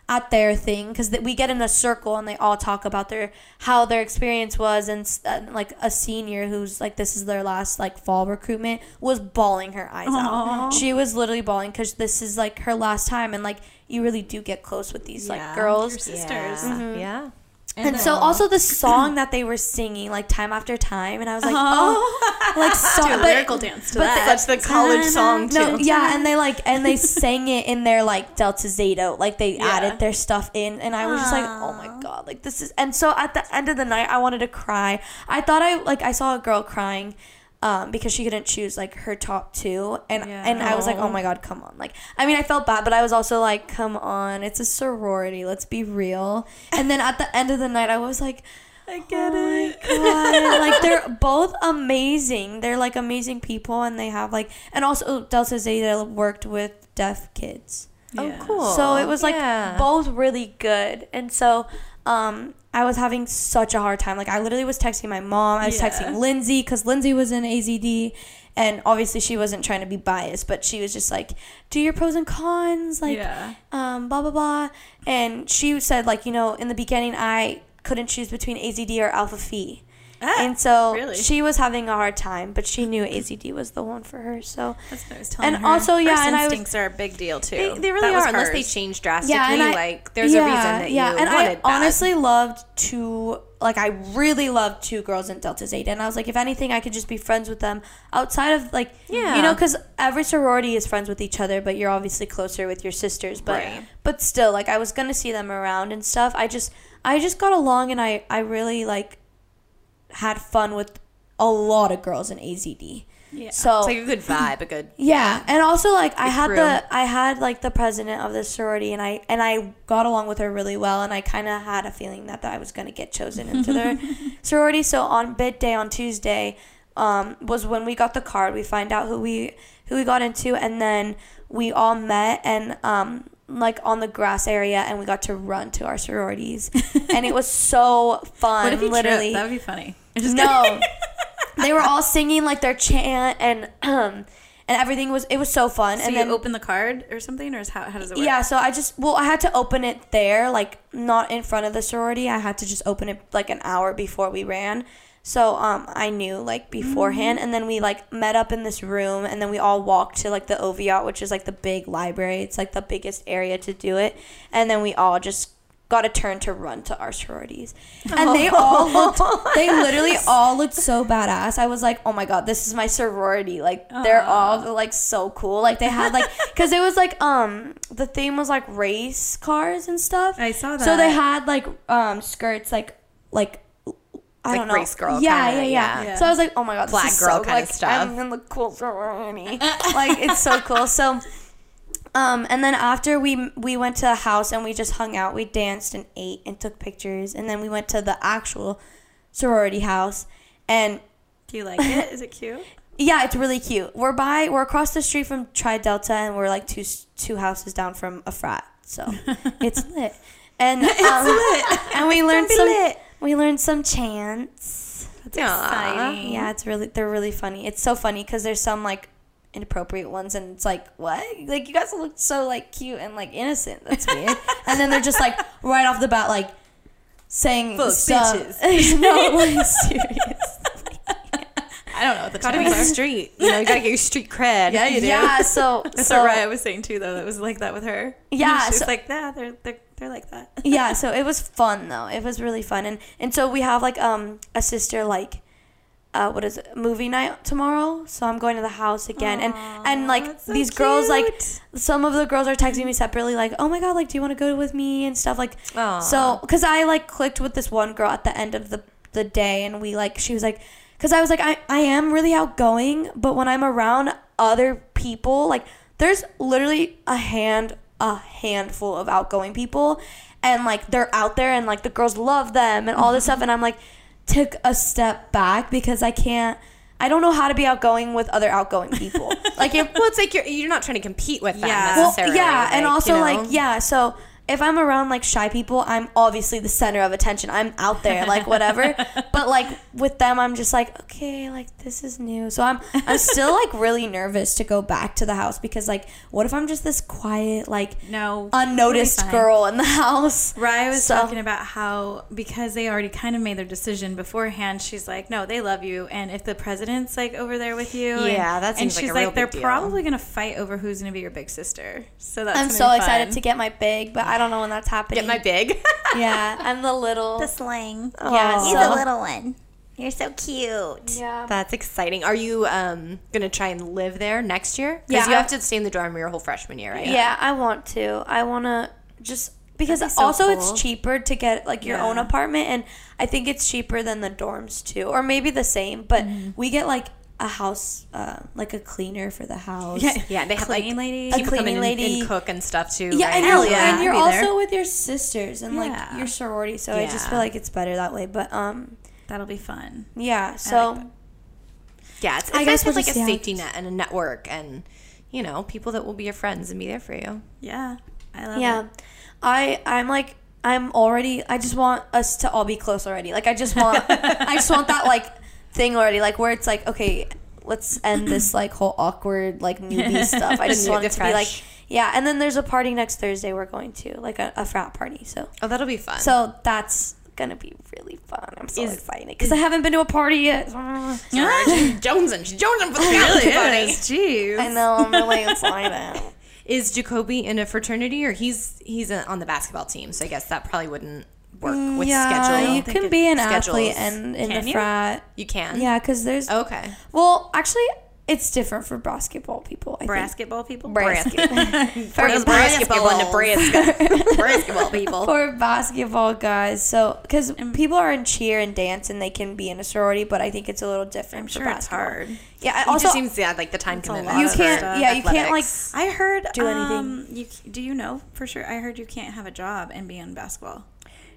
at their thing because we get in a circle and they all talk about their how their experience was and, s- and like a senior who's like this is their last like fall recruitment was bawling her eyes out she was literally bawling because this is like her last time and like you really do get close with these Yeah, like girls your sisters. Yeah. Mm-hmm. yeah. And, so also the song that they were singing like time after time and i was like oh, oh like so Do a but- lyrical dance to but that. Such the college song too. no, yeah, and they like and they sang it in their like Delta Zeta, like they Yeah. added their stuff in, and I was just like, oh my god, like this is. And so at the end of the night, I wanted to cry. I thought I like I saw a girl crying. Um, because she couldn't choose like her top two, and Yeah. and I was like, oh my god, come on! Like, I mean, I felt bad, but I was also like, come on, it's a sorority, let's be real. And then at the end of the night, I was like, I get oh it. my god like they're both amazing they're like amazing people and they have like and also delta zeta worked with deaf kids Oh, cool. so it was like Yeah. both really good and so um i was having such a hard time like i literally was texting my mom i was Yeah. texting lindsay because lindsay was in azd and obviously she wasn't trying to be biased but she was just like do your pros and cons like yeah. um, blah blah blah. And she said like you know in the beginning I couldn't choose between AZD or Alpha Phi. Ah, and so really? she was having a hard time, but she knew AZD was the one for her. So That's what I was telling And her. also, yeah, First and I was- instincts are a big deal too. They, they really That are, unless they change drastically. yeah, and I, like there's a reason that you and wanted I honestly loved two. Like I really loved two girls in Delta Zeta, and I was like, if anything, I could just be friends with them outside of like, Yeah. you know, because every sorority is friends with each other, but you're obviously closer with your sisters. But Right. but still, like I was gonna see them around and stuff. I just I just got along, and I I really like had fun with a lot of girls in AZD. Yeah. So It's like a good vibe, a good yeah, and also like I had crew. the I had like the president of the sorority, and I and I got along with her really well, and I kind of had a feeling that, that I was gonna get chosen into their sorority. So on bid day on Tuesday, um, was when we got the card. We find out who we who we got into, and then we all met and um like on the grass area, and we got to run to our sororities, and it was so fun. What if you literally, tripped? That would be funny. Just no. they were all singing like their chant and um and everything was it was so fun. So and you then open the card or something, or is how, how does it work? yeah, so I just well I had to open it there, like not in front of the sorority. I had to just open it like an hour before we ran. So um I knew like beforehand and then we like met up in this room and then we all walked to like the Oviatt, which is like the big library. It's like the biggest area to do it. And then we all just got a turn to run to our sororities. And they all looked they literally all looked so badass. I was like, "Oh my god, this is my sorority." Like they're all like so cool. Like they had like cuz it was like um the theme was like race cars and stuff. I saw that. So they had like um skirts like like I Like don't know. race girl Yeah, kinda, yeah, yeah, yeah. So I was like, "Oh my god, Flag this is girl so, kinda stuff. I'm in the cool sorority." like it's so cool. So um, and then after we we went to a house and we just hung out, we danced and ate and took pictures, and then we went to the actual sorority house. And Do you like it? Is it cute? yeah, it's really cute. We're by we're across the street from Tri Delta, and we're like two two houses down from a frat, so it's lit. And um, lit and we learned be some lit. We learned some chants. That's Aw. exciting. Yeah, it's really they're really funny. It's so funny because there's some like inappropriate ones, and it's like, what? Like you guys look so like cute and like innocent. That's weird. and then they're just like right off the bat, like saying Full stuff. no, like serious. I don't know what the Gotta be terms are. street. You know, you gotta get your street cred. Yeah, you do. Yeah. So That's so what Raya was saying too, though. That was like that with her. Yeah, she was so- like, yeah, they're they're they're like that. yeah, so it was fun though. It was really fun, and and so we have like um a sister like. Uh, what is it? Movie night tomorrow, so I'm going to the house again, and and like so these girls, like some of the girls are texting me separately, like, oh my god, like, do you want to go with me and stuff, like, Aw. so because I like clicked with this one girl at the end of the the day, and we like, she was like, because I was like, I I am really outgoing, but when I'm around other people, like, there's literally a hand a handful of outgoing people, and like they're out there, and like the girls love them and all this mm-hmm. stuff, and I'm like, took a step back because I can't. I don't know how to be outgoing with other outgoing people. like if Well, it's like you're you're not trying to compete with them Yeah. well, necessarily. yeah, and also you know? like yeah. So if I'm around like shy people, I'm obviously the center of attention. I'm out there, like whatever. but like with them, I'm just like okay, like this is new. So I'm I'm still like really nervous to go back to the house because like what if I'm just this quiet like No, unnoticed girl in the house? Raya was So- talking about how because they already kind of made their decision beforehand, she's like, no, they love you, and if the president's like over there with you, and- Yeah, that and seems like she's a real they're big deal. probably gonna fight over who's gonna be your big sister. So that's I'm so be excited to get my big, but I don't know when that's happening. get my big. yeah, I'm the little. The slang. yeah, he's You're so- the little one. You're so cute. yeah. That's exciting. Are you um gonna try and live there next year? Because Yeah, you have to stay in the dorm your whole freshman year, right? Yeah, I want to. I want to just because be so also cool. it's cheaper to get like your own apartment and I think it's cheaper than the dorms too or maybe the same, but Mm-hmm. we get like a house uh like a cleaner for the house. Yeah, Yeah, they have Cleaning like lady. A cleaning lady. and cook and stuff too. Yeah, right? and Hell you're, yeah, and you're there. also with your sisters and like Yeah. your sorority, so I just feel like it's better that way. But um, That'll be fun. yeah. So that. yeah, it's, I I guess we'll like a safety net and a network and you know people that will be your friends and be there for you. Yeah, I love it. yeah, it. I I'm like I'm already. I just want us to all be close already. Like I just want. I just want that like thing already. Like where it's like okay, let's end this like whole awkward like newbie stuff. I just want it to be like yeah. And then there's a party next Thursday we're going to like a, a frat party. So Oh, that'll be fun. so that's gonna be really fun. I'm so Is- excited because I haven't been to a party yet. she's jonesing, she's jonesing for the Really party. Jeez. I know I'm really excited. Is Jacoby in a fraternity or he's he's uh on the basketball team? So I guess that probably wouldn't work with yeah, schedule. you can be an schedules. athlete and in Can the you? frat. You can. Yeah, because there's Okay. well, actually, it's different for basketball people. I think. basketball people. Basket- For those basketball in Nebraska. basketball people. for basketball guys. So, because people are in cheer and dance and they can be in a sorority, but I think it's a little different. I'm for sure it's hard. Yeah, It also just seems yeah like the time commitment. you can't. stuff. Yeah, you can't like. I heard Do anything. Um, you do you know for sure? I heard you can't have a job and be in basketball.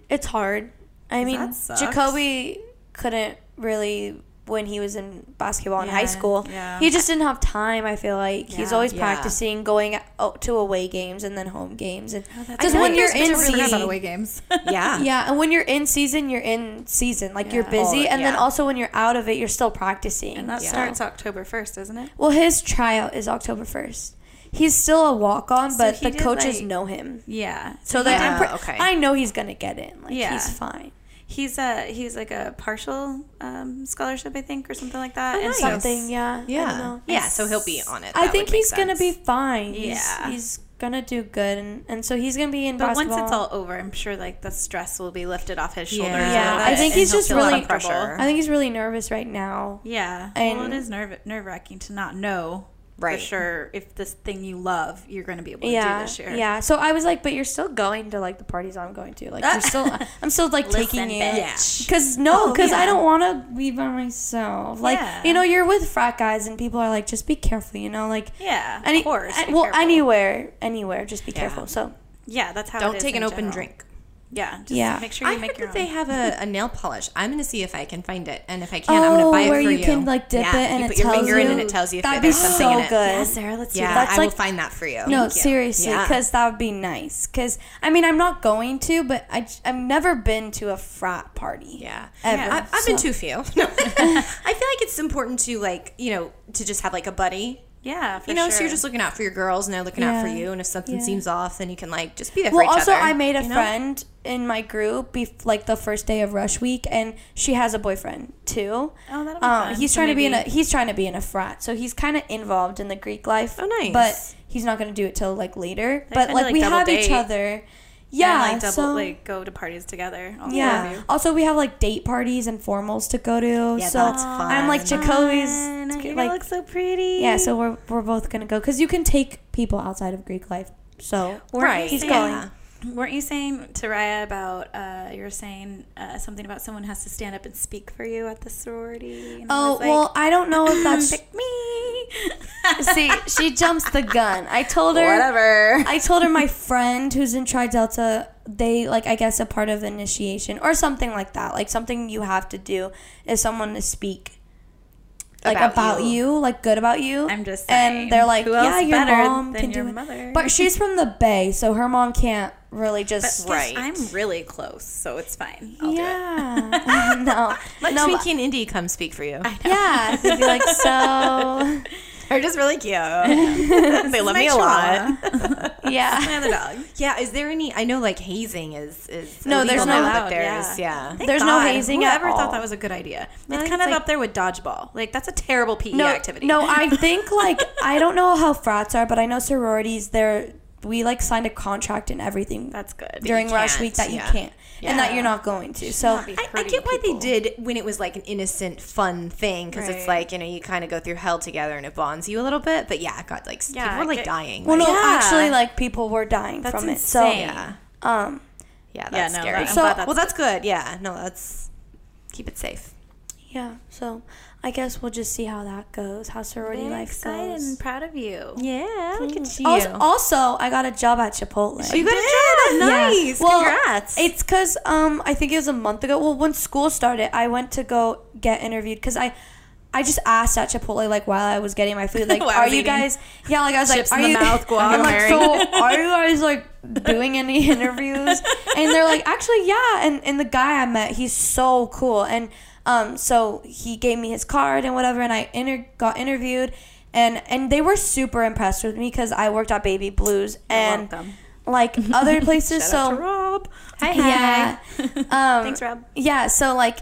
It's hard. I mean, that sucks. Jacoby couldn't really when he was in basketball in high school. yeah. He just didn't have time. I feel like he's always Yeah. practicing, going out to away games and then home games, and Oh, because when you're in season, away games. Yeah. Yeah, and when you're in season, you're in season. Like you're busy, Oh, and then also when you're out of it, you're still practicing. and that Yeah. starts October first, doesn't it? well, his tryout is October first. He's still a walk on, but he the did, coaches like- know him, Yeah. so that Yeah, I'm pre- okay. I know he's gonna get in. Like Yeah. he's fine. He's a he's like a partial um, scholarship, I think, or something like that. Oh, and nice. Something, yeah, I don't Yeah. know. Yeah. So he'll be on it. I think would make he's gonna be fine. He's, Yeah. he's gonna do good, and, and so he's gonna be in But basketball. once it's all over, I'm sure like the stress will be lifted off his shoulders. Yeah. Yeah, I think he's just really- pressure. I think he's really nervous right now. Yeah, And- well, it is nerve nerve wracking to not know Right. for sure if this thing you love you're going to be able to Yeah, do this year. yeah. So I was like, but you're still going to like the parties I'm going to. Like you're still, I'm still like taking Listen, you. bitch. Cause no, Oh, cause I don't want to be by myself. Like Yeah. you know, you're with frat guys, and people are like, just be careful. You know, like yeah, any, of course. well, careful. anywhere, anywhere, just be Yeah. careful. So Yeah, that's how. it Don't take an open general. drink. Yeah, just Yeah. Make sure you I make heard your that they have a, a nail polish. I'm gonna see if I can find it, and if I can, I'm gonna Oh, buy it where for you Where you. can, like, dip yeah, it and you it put your tells finger in and it tells you if that'd there's be something so in it. good. Yeah, Sarah, let's do that. That's I will find that for you. no, you. seriously, Yeah. because that would be nice. Cause I mean, I'm not going to, but I j- I've never been to a frat party. Yeah. Ever. I, I've been So- too few. I feel like it's important to like, you know, to just have like a buddy Yeah, for you know, sure. so you're just looking out for your girls and they're looking out for you. And if something Yeah. seems off, then you can like just be there for Well, also, other. I made a you know? friend in my group, bef- like the first day of Rush Week, and she has a boyfriend too. Oh, that'll be Um, fun. he's So trying to be in a he's trying to be in a frat, so he's kind of involved in the Greek life. Oh, nice. But he's not going to do it till like later. But like, like, we have each other. Yeah, and, like double so, like go to parties together. all four of yeah. Also, we have like date parties and formals to go to. Yeah, so that's I'm like fun. Jacoby's Fun. Like look so pretty. yeah. So we're we're both gonna go because you can take people outside of Greek life. So right. he's saying- going. Weren't you saying to Raya about uh, you were saying uh, something about someone has to stand up and speak for you at the sorority? And I Oh was like, well, I don't know if that's pick me. See, she jumps the gun. I told her. Whatever. I told her my friend who's in Tri Delta, they like I guess a part of initiation or something like that. Like something you have to do is someone to speak like About about, you. you. like good about you. I'm just saying. and they're like, who else yeah, your better mom than can your do it. But she's from the Bay, so her mom can't really just. guess Right. I'm really close, so it's fine. I'll do it. yeah, no, Let no, Twinkie and Indy come speak for you. yeah, they'd be like, so, They're just really cute. they love me a lot. yeah. My other dog. Yeah, is there any? I know like hazing is is No, there's no- now, allowed, but there's yeah. Thank There's no God. hazing at Whoever thought that was a good idea? No, it's it's kind of like- up there with dodgeball. Like that's a terrible PE no, activity. No, I think like I don't know how frats are, but I know sororities. They're we like signed a contract and everything that's good. during rush week that you yeah. can't and that you're not going to. So I, I get why people. they did when it was like an innocent, fun thing because it's like you know you kind of go through hell together and it bonds you a little bit. But yeah, God, like s- Yeah, people were like get- dying. well, no, like, Yeah. actually, like people were dying That's from it. insane. yeah, So um, yeah, Yeah, that's no, scary. that- So- that's well, that's good. Yeah, no, that's keep it safe. yeah. So I guess we'll just see how that goes. How sorority Very life excited goes. and proud of you. Yeah, look at you. Also, also, I got a job at Chipotle. Oh, you got a job. Yeah. Nice. Well, Congrats. It's because um, I think it was a month ago. Well, when school started, I went to go get interviewed because I. I just asked at Chipotle like while I was getting my food, like, are you guys? Yeah, like I was Chips like, in are the you? mouth, guac I'm like, so are you guys like doing any interviews? And they're like, actually, yeah. And and the guy I met, he's so cool. And um, so he gave me his card and whatever, and I inter- got interviewed, and and they were super impressed with me because I worked at Baby Blues and like other places. So Rob. hi, yeah. Um, Thanks, Rob. Yeah, so like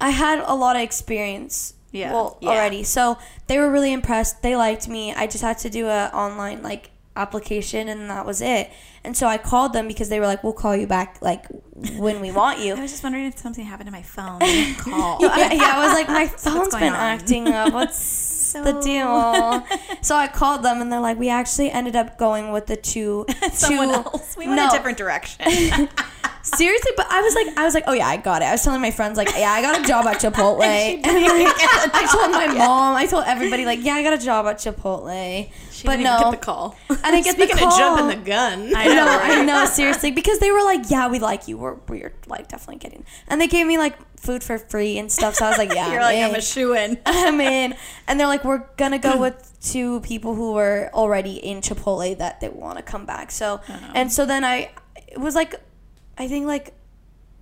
I had a lot of experience. Yeah. Well, Yeah. already. So they were really impressed. They liked me. I just had to do a online like application and that was it. And so I called them because they were like, "We'll call you back like when we want you." I was just wondering if something happened to my phone. I call. yeah, yeah, I was like, my phone's been on? acting up. What's the deal? So I called them, and they're like, we actually ended up going with the two. Someone two, else. We went no, a different direction. seriously. But I was like, I was like, oh yeah, I got it. I was telling my friends like, yeah, I got a job at Chipotle. and like, I told my mom, I told everybody like, yeah, I got a job at Chipotle. But no, get the call. I didn't get Speaking the call. of jumping the gun, I know. I know, seriously, because they were like, "Yeah, we like you. We're we're like definitely getting," and they gave me like food for free and stuff. So I was like, "Yeah, You're like, I'm I'm a shoe in. I'm in." And they're like, "We're gonna go with two people who were already in Chipotle that they want to come back." So, and so then I, it was like, I think like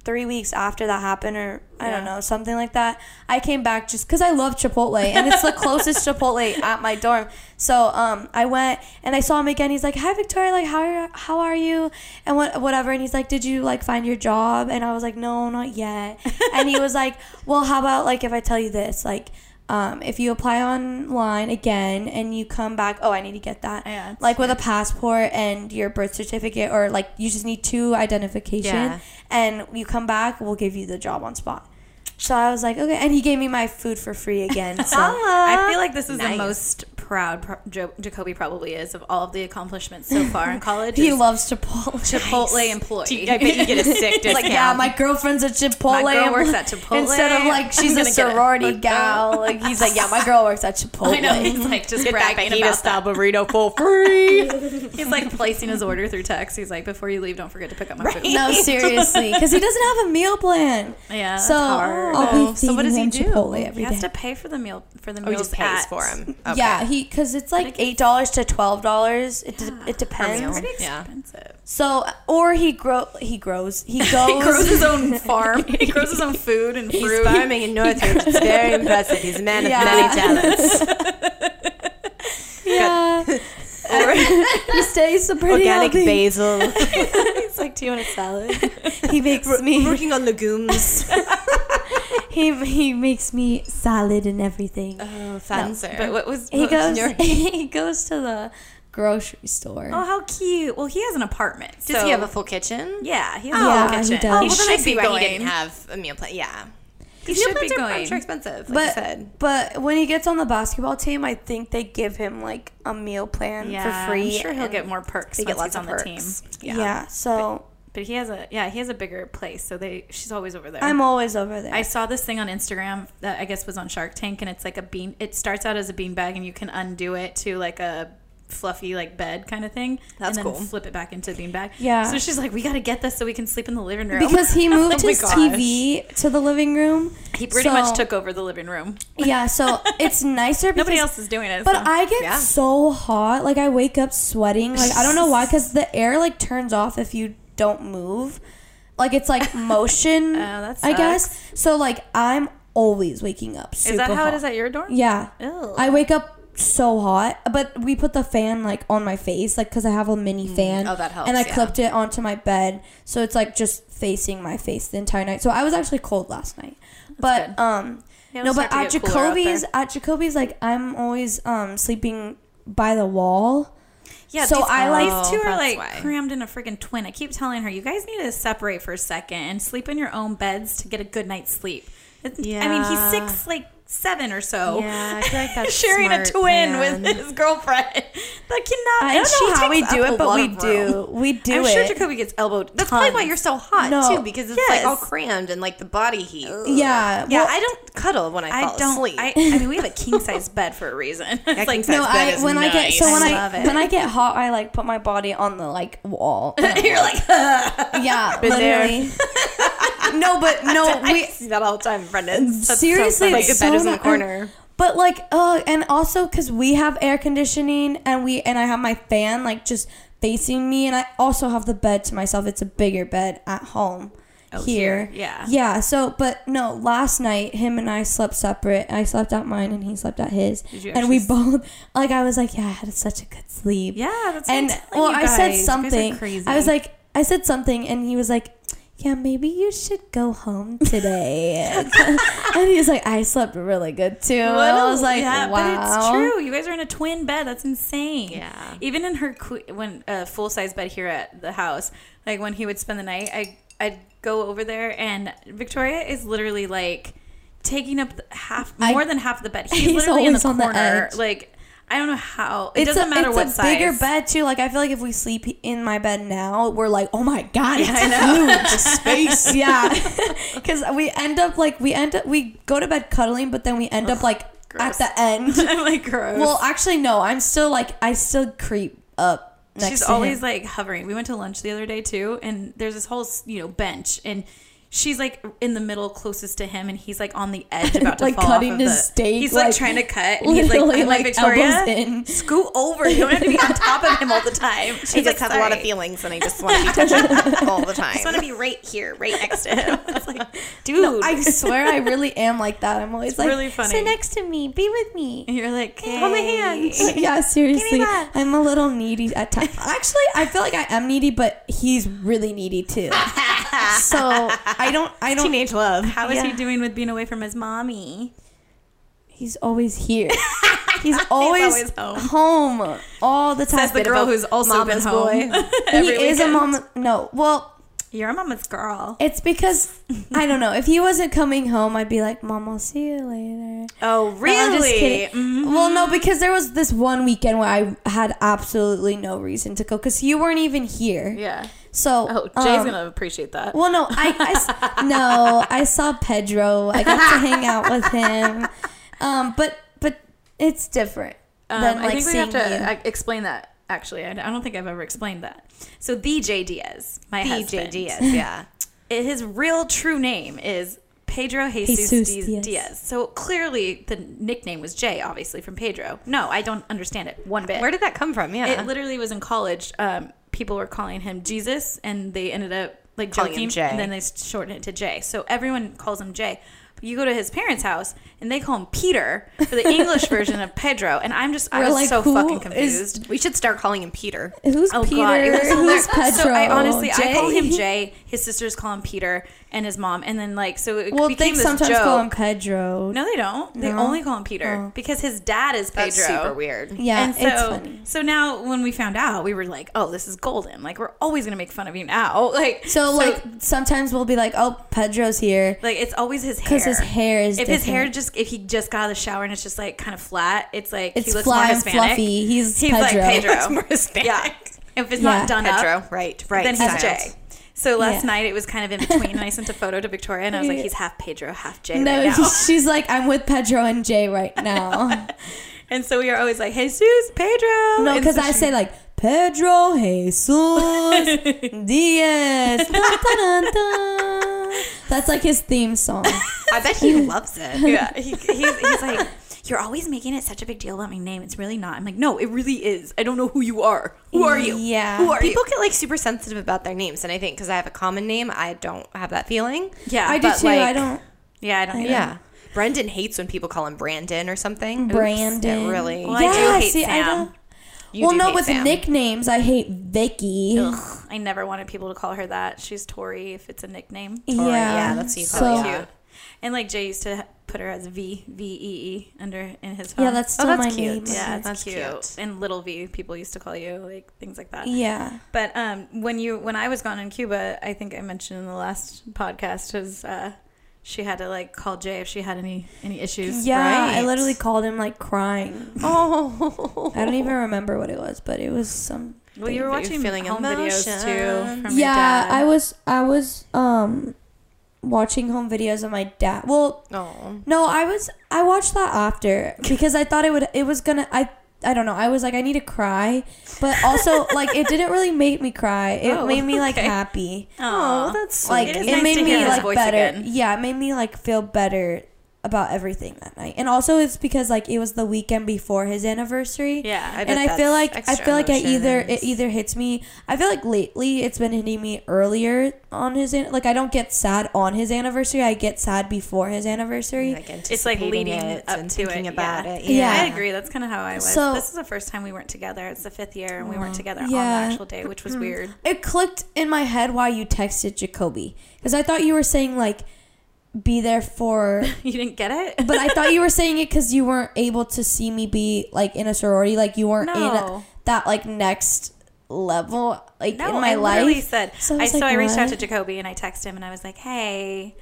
three weeks after that happened, or I don't know, something like that. I came back just because I love Chipotle, and it's the closest Chipotle at my dorm. So um, I went and I saw him again. He's like, "Hi, Victoria. Like, how are how are you?" And what whatever. And he's like, "Did you like find your job?" And I was like, "No, not yet." and he was like, "Well, how about like if I tell you this, like." Um, if you apply online again and you come back, oh, I need to get that. Yeah, like with a passport and your birth certificate, or like you just need two identification, Yeah. and you come back, we'll give you the job on spot. So I was like, okay, and he gave me my food for free again. So I feel like this is Nice. the most proud pro- jo- Jacoby probably is of all of the accomplishments so far in college. he is loves Chipotle. Chipotle employee. I bet you get a sick discount. like, yeah, my girlfriend's a Chipotle. My girl works at Chipotle. Instead of like I'm she's a gonna get it. sorority gal. Like he's like, yeah, my girl works at Chipotle. I know he's like just get that bragging fajita about style that. burrito for free. He's like placing his order through text. He's like, before you leave, don't forget to pick up my food. No, seriously, because he doesn't have a meal plan. Yeah, so hard. I'll Oh, be so what does he do? Chipotle He has day. to pay for the meal for the Oh, meals. he just pays at- for him. Okay. Yeah, he because it's like eight dollars to twelve dollars. It de- it depends. meal. Pretty Yeah. expensive. So or he grow he grows he goes He grows his own farm. he grows his own food and He's farming in Northridge. It's very impressive. He's a man Yeah. of many talents. Good he stays so pretty Organic healthy. basil. It's like, do you want a salad? He makes me Working on legumes. he he makes me salad and everything. oh, fancy. but what was he what was goes he goes to the grocery store. Oh, how cute! Well, he has an apartment. Does so- he have a full kitchen? Yeah, he has Yeah, a oh, full he kitchen. does. Oh, He well, I should see be why going. he didn't have a meal plan. Yeah. He should be plans are, sure expensive, like but but when he gets on the basketball team, I think they give him like a meal plan yeah, for free. I'm sure he'll get more perks. They once get lots on of the team. perks. Yeah. so But he has a yeah, he has a bigger place. So they she's always over there. I'm always over there. I saw this thing on Instagram that I guess was on Shark Tank, and it's like a bean. It starts out as a bean bag, and you can undo it to like a fluffy like bed kind of thing. That's and then cool. Flip it back into a bean bag. Yeah. So she's like, we got to get this so we can sleep in the living room because he moved Oh his. TV to the living room. he pretty so- much took over the living room. Yeah, so it's nicer because Nobody else is doing it. But so. I get Yeah. so hot, like I wake up sweating. Like I don't know why, because the air like turns off if you don't move. Like it's like motion. Oh, I guess. So like I'm always waking up. Super is that how hot. it is at your dorm? Yeah. Ew. I wake up so hot, but we put the fan like on my face, like because I have a mini fan. Oh, that helps, And I yeah. clipped it onto my bed, so it's like just facing my face the entire night. So I was actually cold last night, but good. um, Yeah, no, but at to get cooler out Jacoby's, at Jacoby's, like I'm always um sleeping by the wall. Yeah, So these, I like- these two oh, are like why. crammed in a freaking twin. I keep telling her, you guys need to separate for a second and sleep in your own beds to get a good night's sleep. It's- I mean, he's six, like seven or so. Yeah, I feel like that's sharing a twin plan. with his girlfriend. That cannot. I and don't know how we do it, but we do. We do I'm it. sure Jacoby gets elbowed. That's probably why you're so hot No. too, because it's like all crammed and like the body heat. yeah, Yeah, well, I don't cuddle when I I fall don't. asleep. I, I mean, we have a king size bed for a reason. It's like no, bed I is when I get so nice. when I I, when I get hot, I like put my body on the like wall. you're like. yeah, literally. no, but no, I we see that all the time, Brendan. seriously it's so in the corner. But like, uh, and also because we have air conditioning and we and I have my fan like just facing me, and I also have the bed to myself. It's a bigger bed at home. Oh, here. here, yeah. Yeah. So, but no, last night him and I slept separate. I slept at mine and he slept at his. And we both like I was like, yeah, I had such a good sleep. Yeah, that's and well, I said You guys are something. crazy. I was like, I said something, and he was like, "Yeah, maybe you should go home today." and he's like, "I slept really good too." and I was like, yeah, "Wow." but it's true. You guys are in a twin bed. That's insane. Yeah. Even in her when a uh, full size bed here at the house, like when he would spend the night, I I'd go over there and Victoria is literally like taking up the half I- more than half of the bed. He's, He's literally in the on the corner. edge. like I don't know how. It It's doesn't a, matter it's what a size. bigger bed too. Like I feel like if we sleep in my bed now, we're like, "Oh my god, it's I know. huge space." yeah, because we end up like we end up we go to bed cuddling, but then we end up like gross. at the end. I'm like gross. well, actually, no. I'm still like I still creep up. She's always him. like hovering. We went to lunch the other day too, and there's this whole you know bench, and she's like in the middle, closest to him, and he's like on the edge about to Like fall cutting off of his the, steak, He's like, like, trying to cut, and he's like, literally, I'm like, like, Victoria, in. scoot over. You don't have to be on top of him all the time. She He like, just has a lot of feelings, and I just want to be touching all the time. I just want to be right here, right next to him. It's like, dude, I swear I really am like that. I'm always like, really funny. sit next to me, be with me. And you're like, Hold my hand. yeah, seriously. that. I'm a little needy at times. Actually, I feel like I am needy, but he's really needy too. So I don't. I don't. Teenage love. How is he doing with being away from his mommy? He's always here. He's always, always home. all the time. Says the girl who's also been mama's home. boy. he every is a weekend. mom. No, well, You're a mama's girl. it's because I don't know. If he wasn't coming home, I'd be like, "Mom, I'll see you later." Oh, No, just kidding. Mhm. Well, no, because there was this one weekend where I had absolutely no reason to go because you weren't even here. Yeah. So, Oh, Jay's um, gonna appreciate that. Well, no, I, I s- no, I saw Pedro. I got to hang out with him. Um, but but it's different Um, than I like think we have to you. uh, explain that. Actually, I, I don't think I've ever explained that. So, the J Diaz, my husband, DJ Diaz, yeah. his real true name is Pedro Jesus, Jesus Diaz. Diaz. Diaz. So clearly, the nickname was Jay, obviously from Pedro. No, I don't understand it one bit. Where did that come from? Yeah. It literally was in college. Um, people were calling him Jesus, and they ended up like Calling him joking, Jay. and then they shortened it to Jay. So everyone calls him Jay. But you go to his parents' house and they call him Peter for the English version of Pedro, and I'm just I We're was like, so who fucking is- confused. We should start calling him Peter. Who's Oh Peter? god, it was Who's hilarious. Pedro? So I honestly I call him Jay? Jay. His sisters call him Peter, and his mom, and then like so it Well, became they this sometimes joke. call him Pedro. no, they don't. They No? only call him Peter Oh. because his dad is Pedro. That's super weird. Yeah, and so, it's funny. so now when we found out, we were like, "Oh, this is golden! Like we're always gonna make fun of you now." Like So, like sometimes we'll be like, "Oh, Pedro's here," like it's always his hair because his hair is. If his hair different. just if he just got out of the shower and it's just like kind of flat, it's like it's he looks fly more and Hispanic. fluffy. He's, He's Pedro. like Pedro. It's more Hispanic. Yeah. If it's Yeah. not done up, Right. Right. then he's. Jay. So last Yeah. night it was kind of in between, and I sent a photo to Victoria, and I was like, "He's half Pedro, half Jay No, right now." she's like, I'm with Pedro and Jay right now. and so we are always like, "Jesus, Pedro." no, because so I she- say like Pedro Jesus Diaz. Dun, dun, dun, dun. That's like his theme song. I bet he loves it. yeah, he, he's, he's like, "You're always making it such a big deal about my name. It's really not." I'm like, "No, it really is. I don't know who you are. Who are you? Yeah. who are People you?" get like super sensitive about their names, and I think because I have a common name, I don't have that feeling. Yeah, I do but, too. like, I don't. Yeah, I don't. I either. Yeah. Brendan hates when people call him Brandon or something. Oops, Brandon. it really. Well, I do hate see, I Sam. don't- You well, no, with Sam. nicknames, I hate Vicky. Ugh, I never wanted people to call her that. She's Tori if it's a nickname. Tori, yeah, that's what so. Cute. And like Jay used to put her as V V E E under in his phone. Yeah, that's Oh, still that's my cute. name. yeah, it's That's cute. cute. And little V people used to call you like things like that. Yeah. But um, when you when I was gone in Cuba, I think I mentioned in the last podcast was uh, she had to like call Jay if she had any any issues. Yeah, I literally called him like crying. Oh. I don't even remember what it was, but it was some. Well, you were That you're watching feeling home videos too from your yeah, dad. I was. I was um watching home videos of my dad. Well, no, I was. I watched that after because I thought it would. It was gonna. I. I don't know. I was like, I need to cry, but also like it didn't really make me cry. It Oh, made me like okay. happy. Oh, that's Like It it, nice made me like better. again. Yeah, it made me like feel better about everything that night. And also, it's because like it was the weekend before his anniversary. yeah. I and I feel like I feel like I either it either hits me. I feel like lately it's been hitting me earlier on his an- like I don't get sad on his anniversary. I get sad before his anniversary. Like it's like leading it up and to thinking it. about yeah. it. Yeah. I agree. That's kind of how I was. So- this is the first time we weren't together. It's the fifth year, and we weren't together on the actual day, which was weird. It clicked in my head why you texted Jacoby because I thought you were saying like be there for You didn't get it? but I thought you were saying it because you weren't able to see me be like in a sorority, like you weren't in No. that like next level, like No, in my I life. said. So I I, was so I reached out to? Jacoby and I texted him and I was like, "Hey,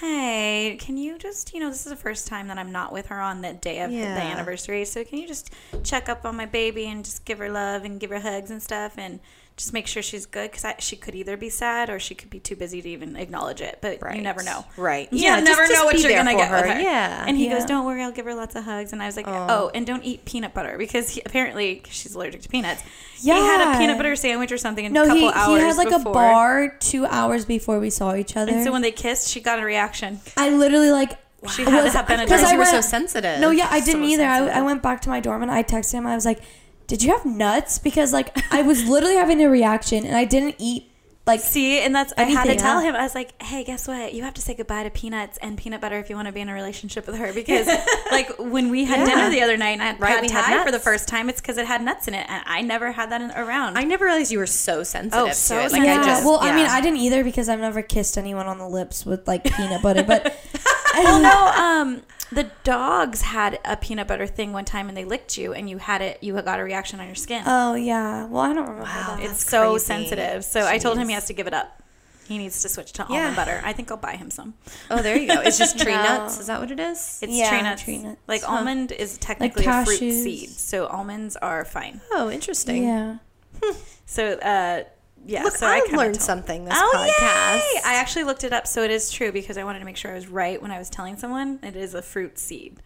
hey, can you just, you know, this is the first time that I'm not with her on the day of Yeah. the anniversary, so can you just check up on my baby and just give her love and give her hugs and stuff and just make sure she's good because she could either be sad or she could be too busy to even acknowledge it, but you never know." Right. You Yeah, never just- know just what you're gonna for get with her. Yeah. And he Yeah. goes, "Don't worry, I'll give her lots of hugs." And I was like, Oh. "Oh, and don't eat peanut butter because he, apparently 'cause she's allergic to peanuts." Yeah. He had a peanut butter sandwich or something in a no, couple he hours he had like before. a bar two hours before we saw each other. And so when they kissed, she got a reaction. I literally like She had to have been a because Because I you were so sensitive. No, yeah, I didn't So either. I. I went back to my dorm and I texted him. I was like, "Did you have nuts?" Because like I was literally having a reaction and I didn't eat like See, and that's I had to Anything, tell him. I was like, "Hey, guess what? You have to say goodbye to peanuts and peanut butter if you want to be in a relationship with her." Because like when we had Yeah. dinner the other night and I had Right, pad thai for the first time, it's because it had nuts in it, and I never had that in, around. I never realized you were so sensitive Oh, so to it. Like yeah. I just well, I mean. I didn't either because I've never kissed anyone on the lips with like peanut butter. But well, no, um, the dogs had a peanut butter thing one time, and they licked you, and you had it. You got a reaction on your skin. Oh yeah. Well, I don't remember Wow. that. it's so crazy. sensitive. So I told him he has to give it up. He needs to switch to Yeah. almond butter. I think I'll buy him some. Oh, there you go. It's just tree No. nuts. Is that what it is? It's Yeah, tree nuts. tree nuts. Like Huh. almond is technically a fruit seed, so almonds are fine. Oh, interesting. Yeah. So uh, yeah, Look, so I, kinda learned something this Oh podcast. yay! I actually looked it up, so it is true because I wanted to make sure I was right when I was telling someone. It is a fruit seed.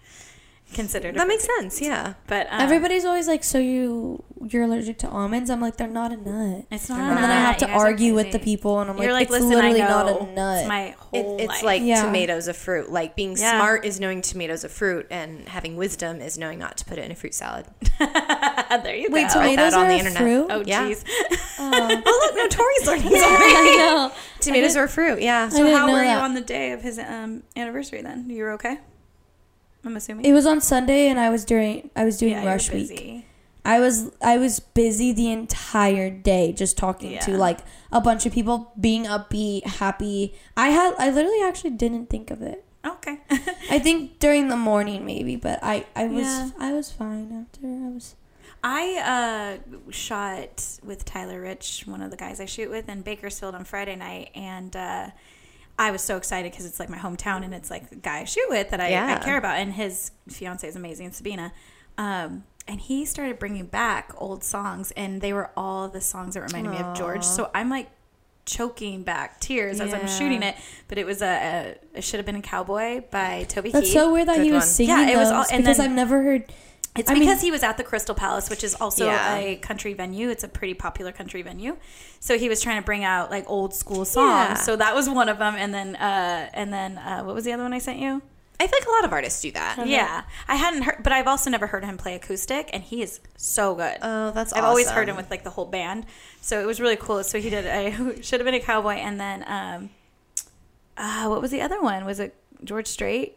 Considered. a That makes sense. Yeah. But um, Everybody's always like, "So you you're allergic to almonds?" I'm like, "They're not a nut." It's not. And then I have to You guys are argue with the people, and I'm You're like, like, "It's listen, literally not a nut." It's my It, whole it's life. like Yeah. tomatoes a fruit. Like being Yeah. smart is knowing tomatoes a fruit, and having wisdom is knowing not to put it in a fruit salad. there you Wait, go. Read tomatoes that on are the a internet. fruit? Oh Yeah. jeez. Oh. look, no, Tori's learning. I know. tomatoes are fruit. Yeah. So how know were you on the day of his um, anniversary? Then you were okay. I'm assuming. It was on Sunday, and I was during I was doing yeah, rush week. I was I was busy the entire day just talking to like a bunch of people, being upbeat, happy. I had I literally actually didn't think of it. Okay. I think during the morning maybe, but I I was Yeah. I was fine after I was. I uh, shot with Tyler Rich, one of the guys I shoot with, in Bakersfield on Friday night, and uh, I was so excited because it's like my hometown and it's like the guy I shoot with that I, Yeah. I care about, and his fiance is amazing, Sabina. Um, and he started bringing back old songs, and they were all the songs that reminded me of George. So I'm like choking back tears as I'm shooting it. But it was a, a it should have been a cowboy by Toby That's Keith. so weird that Good he was one. singing Yeah, it was all- and because then- I've never heard. It's I mean- because he was at the Crystal Palace, which is also Yeah. a country venue. It's a pretty popular country venue. So he was trying to bring out like old school songs. Yeah. So that was one of them. And then, uh, and then, uh, what was the other one I sent you? I feel like a lot of artists do that. Yeah, I hadn't heard, but I've also never heard him play acoustic, and he is so good. Oh, that's I've always heard him with like the whole band, so it was really cool. So he did. I should have been a cowboy, and then, um, uh, what was the other one? Was it George Strait?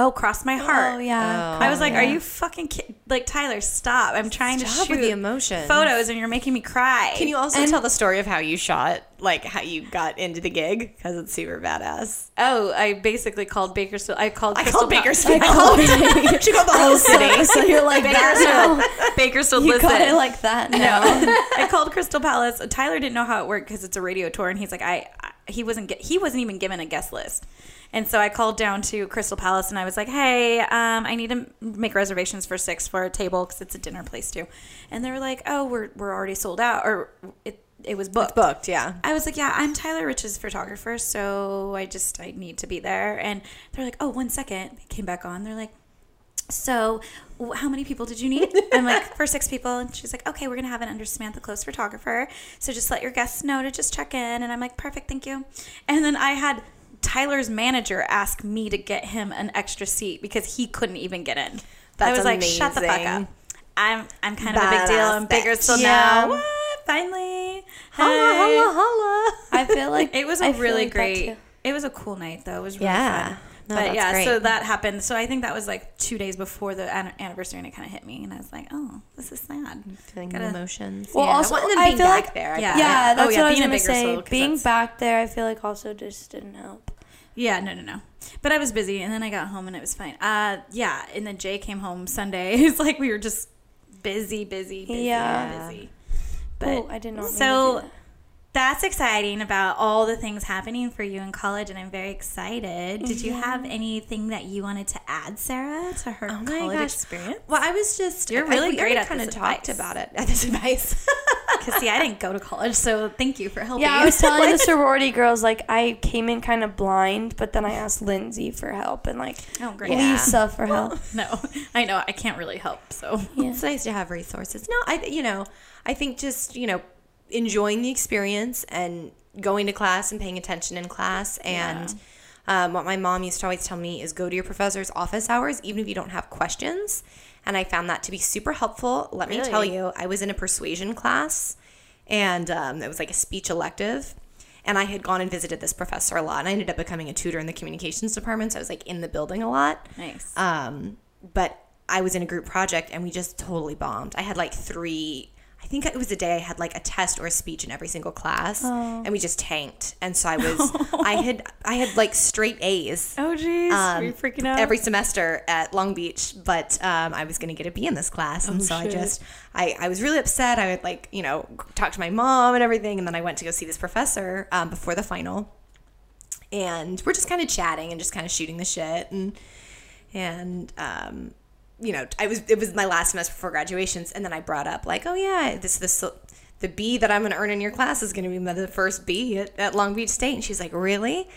Oh, cross my heart. Oh yeah. Oh. I was like, Yeah. "Are you fucking kid- like Tyler? Stop! I'm trying to shoot with the emotions. photos, and you're making me cry." Can you also And- tell the story of how you shot, like how you got into the gig? Because it's super badass. Oh, I basically called Bakersfield. I called. I Crystal called Pal- Bakersfield. I called she called the whole city. so you're like that now. Bakersfield. You listen. got it like that now. I called Crystal Palace. Tyler didn't know how it worked because it's a radio tour, and he's like, I, I he wasn't get, he wasn't even given a guest list, and so I called down to Crystal Palace, and I was like, Hey, um, I need to make reservations for six for a table because it's a dinner place too, and they were like, Oh, we're we're already sold out, or it it was booked. Booked, yeah. I was like, yeah, I'm Tyler Rich's photographer, so I just I need to be there. And they're like, oh, one second. They came back on. They're like, so how many people did you need? I'm like, for six people. And she's like, okay, we're gonna have an under Samantha Close photographer, so just let your guests know to just check in. And I'm like, perfect, thank you. And then I had Tyler's manager ask me to get him an extra seat because he couldn't even get in. I That's was like, shut the fuck up. I'm I'm kind of a big deal. I'm bigger still Yeah. now. What? Finally. Holla, Hey. holla, holla. I feel like It was I a really like great. It was a cool night though. It was really Yeah. fun. No, but yeah, great. so that happened. So I think that was like two days before the an- anniversary, and it kind of hit me, and I was like, "Oh, this is sad." Feeling Gotta- emotions. Well, yeah. also, Well, and then I feel back like- there. I Yeah. bet. Yeah, that's Oh, yeah, what I was gonna say. soul, 'cause Being that's- back there, I feel like also just didn't help. Yeah, no, no, no. But I was busy, and then I got home, and it was fine. Uh, yeah, and then Jay came home Sunday. It's like we were just busy, busy, busy, Yeah. busy. But oh, I did not. mean to so do that. That's exciting about all the things happening for you in college, and I'm very excited. Did you have mm-hmm. anything that you wanted to add, Sarah, to her Oh college gosh. experience? Well, I was just. You're really we great at kind of talked about it. At this advice. Because see, I didn't go to college, so thank you for helping. Yeah, I was telling the sorority girls like I came in kind of blind, but then I asked Lindsay for help and like oh great. Yeah. Lisa for help. No, I know I can't really help. So Yeah. It's nice to have resources. No, I you know, I think just, you know, enjoying the experience and going to class and paying attention in class and um, what my mom used to always tell me is go to your professor's office hours even if you don't have questions. And I found that to be super helpful. Let me tell you, I was in a persuasion class and um, it was like a speech elective. And I had gone and visited this professor a lot. And I ended up becoming a tutor in the communications department. So I was like in the building a lot. nice. Um, but I was in a group project and we just totally bombed. I had like three. I think it was a day I had like a test or a speech in every single class, and we just tanked. And so I was, I had, I had like straight A's oh jeez, um, were you freaking out? every semester at Long Beach, but um, I was going to get a B in this class, and so I just, I, I was really upset. I would like, you know, talk to my mom and everything, and then I went to go see this professor um, before the final, and we're just kind of chatting and just kind of shooting the shit, and and um, you know, I was it was my last semester before graduations, and then I brought up like, oh yeah, this this the B that I'm going to earn in your class is going to be the first B at, at Long Beach State, and she's like, really?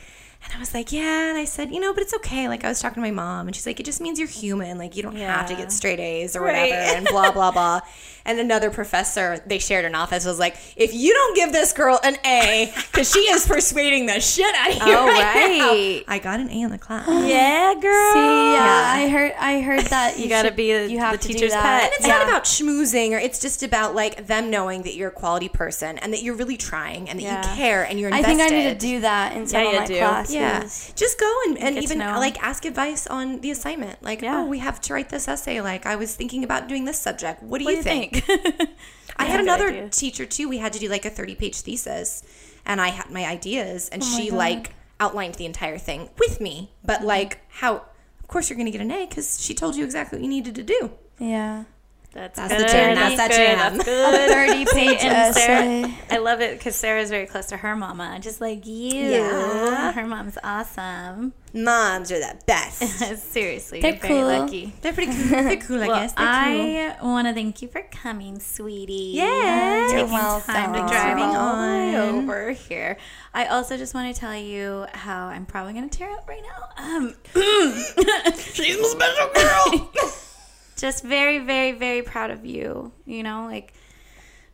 And I was like, yeah. And I said, you know, but it's okay. Like, I was talking to my mom, and she's like, it just means you're human. Like, you don't have to get straight A's or Right. whatever, and blah, blah, blah. And another professor they shared an office was like, if you don't give this girl an A, because she is persuading the shit out of you. Oh, right. right. I got an A in the class. Yeah, girl. See, yeah, Yeah. I heard. I heard that you, You gotta should- be a- you have the to teacher's pet. And. It's yeah. not about schmoozing, or it's just about like them knowing that you're a quality person and that you're really trying and that Yeah. you care and you're invested. I think I need to do that in some Yeah, of you my do. Classes. Yeah, just go and, and even like ask advice on the assignment. Like, Yeah. oh, we have to write this essay. Like, I was thinking about doing this subject. What do, What you, think? I had another idea. teacher too. We had to do like a 30 page thesis, and I had my ideas, Oh and she like outlined the entire thing with me. But Mm-hmm. like, how? Of course, you're going to get an A because she told you exactly what you needed to do. Yeah. That's, That's good. the jam. That's, That's that jam. That's good. Thirty page essay. I love it because Sarah's very close to her mama, just like you. Yeah. Her mom's awesome. Moms are the best. Seriously, They're cool. lucky. They're pretty cool. They're cool, I Well, guess. They're cool. I want to thank you for coming, sweetie. Yeah. taking You're time to welcome. drive all the way on. over here. I also just want to tell you how I'm probably going to tear up right now. Um, She's my special girl. Just very, very, very proud of you. You know, like,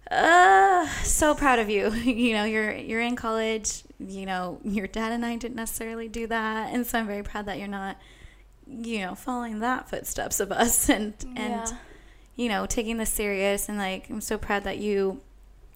uh, so proud of you. You know, you're you're in college. You know, your dad and I didn't necessarily do that, and so I'm very proud that you're not, you know, following that footsteps of us and and you know taking this serious. And like, I'm so proud that you,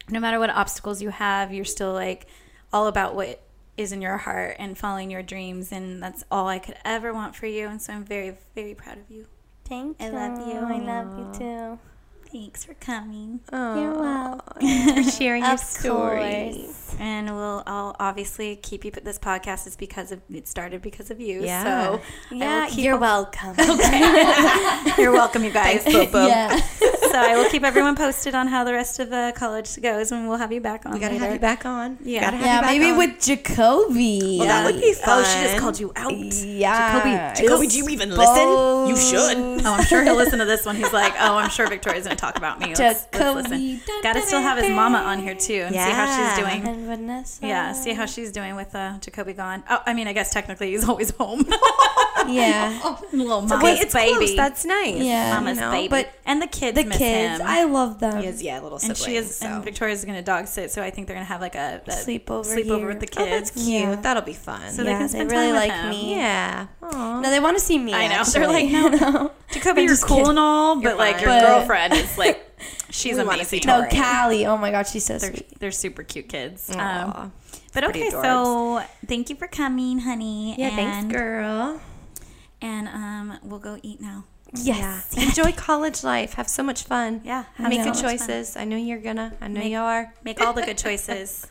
no matter what obstacles you have, you're still like all about what is in your heart and following your dreams, and that's all I could ever want for you. And so I'm very, very proud of you. Thank you. I love you. I love you too. Thanks for coming. You're welcome. For sharing your Of story. course. And we'll I'll obviously keep you. But this podcast is because of it started because of you. Yeah. So Yeah, you're all- welcome. You're welcome, you guys. yeah. so I will keep everyone posted on how the rest of the college goes, and we'll have you back on. We gotta later. have you back on. Yeah. gotta have Yeah, you back maybe on. with Jacoby. Well, that would be fun. Oh, she just called you out. Yeah. Jacoby, do you even listen? You should. Oh, I'm sure he'll listen to this one. He's like, oh, I'm sure Victoria's gonna talk about me. Let's, let's listen. Gotta still have his mama on here too, and see how she's doing. And Vanessa. Yeah, see how she's doing with uh, Jacoby gone. Oh, I mean, I guess technically he's always home. Yeah. Little mama's Okay, it's baby. close. That's nice. Yeah. mama's you know? baby. But and the kids The miss kids, him. I love them. He has, yeah, little and siblings. she is, so. and Victoria's gonna dog sit, so I think they're gonna have like a, a Sleepover sleepover here. with the Oh, that's cute. Yeah. That'll be fun. So they Yeah, can they spend really time with like him. me. yeah. Aw. No, they want to see me. I know. Actually. They're like, no. You know? Jacoby, I'm you're cool kidding. and all, but You're like fine. your But- girlfriend is like, she's We wanna amazing. see No, Callie. Oh my God, she's so They're, sweet. they're super cute kids. Aw. Um, but okay, so thank you for coming, honey. Yeah, and, thanks, girl. And um, we'll go eat now. Yes. Enjoy college life. Have so much fun. Yeah, have Make so good much fun. choices. I know you're gonna. I know Make- you are. Make all the good choices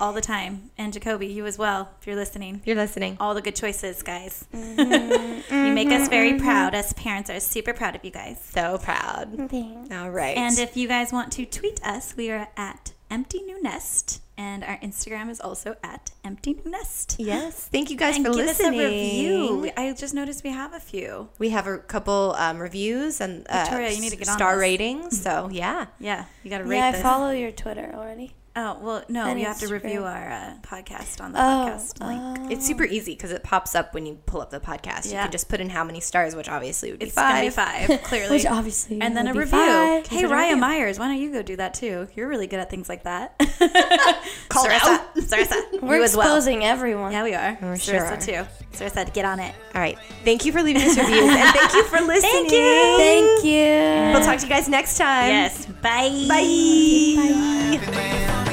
all the time. And Jacoby, you as well, if you're listening. You're listening. All the good choices, guys. you make us very proud. Us parents are super proud of you guys. So proud. Thanks. All right. And if you guys want to tweet us, we are at Empty New Nest, and our Instagram is also at Empty Nest. yes, thank you guys And for give listening. us a review. I just noticed we have a few. We have a couple um, reviews and uh, Victoria, you need to get star ratings. So yeah, Yeah, you got to rate Yeah, I this. follow your Twitter already. Oh well, no, And you have to Instagram. review our uh, podcast on the Oh, podcast link. oh. it's super easy because it pops up when you pull up the podcast. Yeah. You can just put in how many stars, which obviously would be It's five. gonna be five, clearly. Which obviously and then would a review. five. Hey, Consider Raya review. Myers, why don't you go do that too? You're really good at things like that. Call Sarissa. Sarissa, We're you as well. everyone. Yeah, we are. We sure Sarissa are. too. Sarissa, get on it. All right. Thank you for leaving us reviews and thank you for listening. Thank you. Thank you. We'll talk to you guys next time. Yes. Bye. Bye. Bye.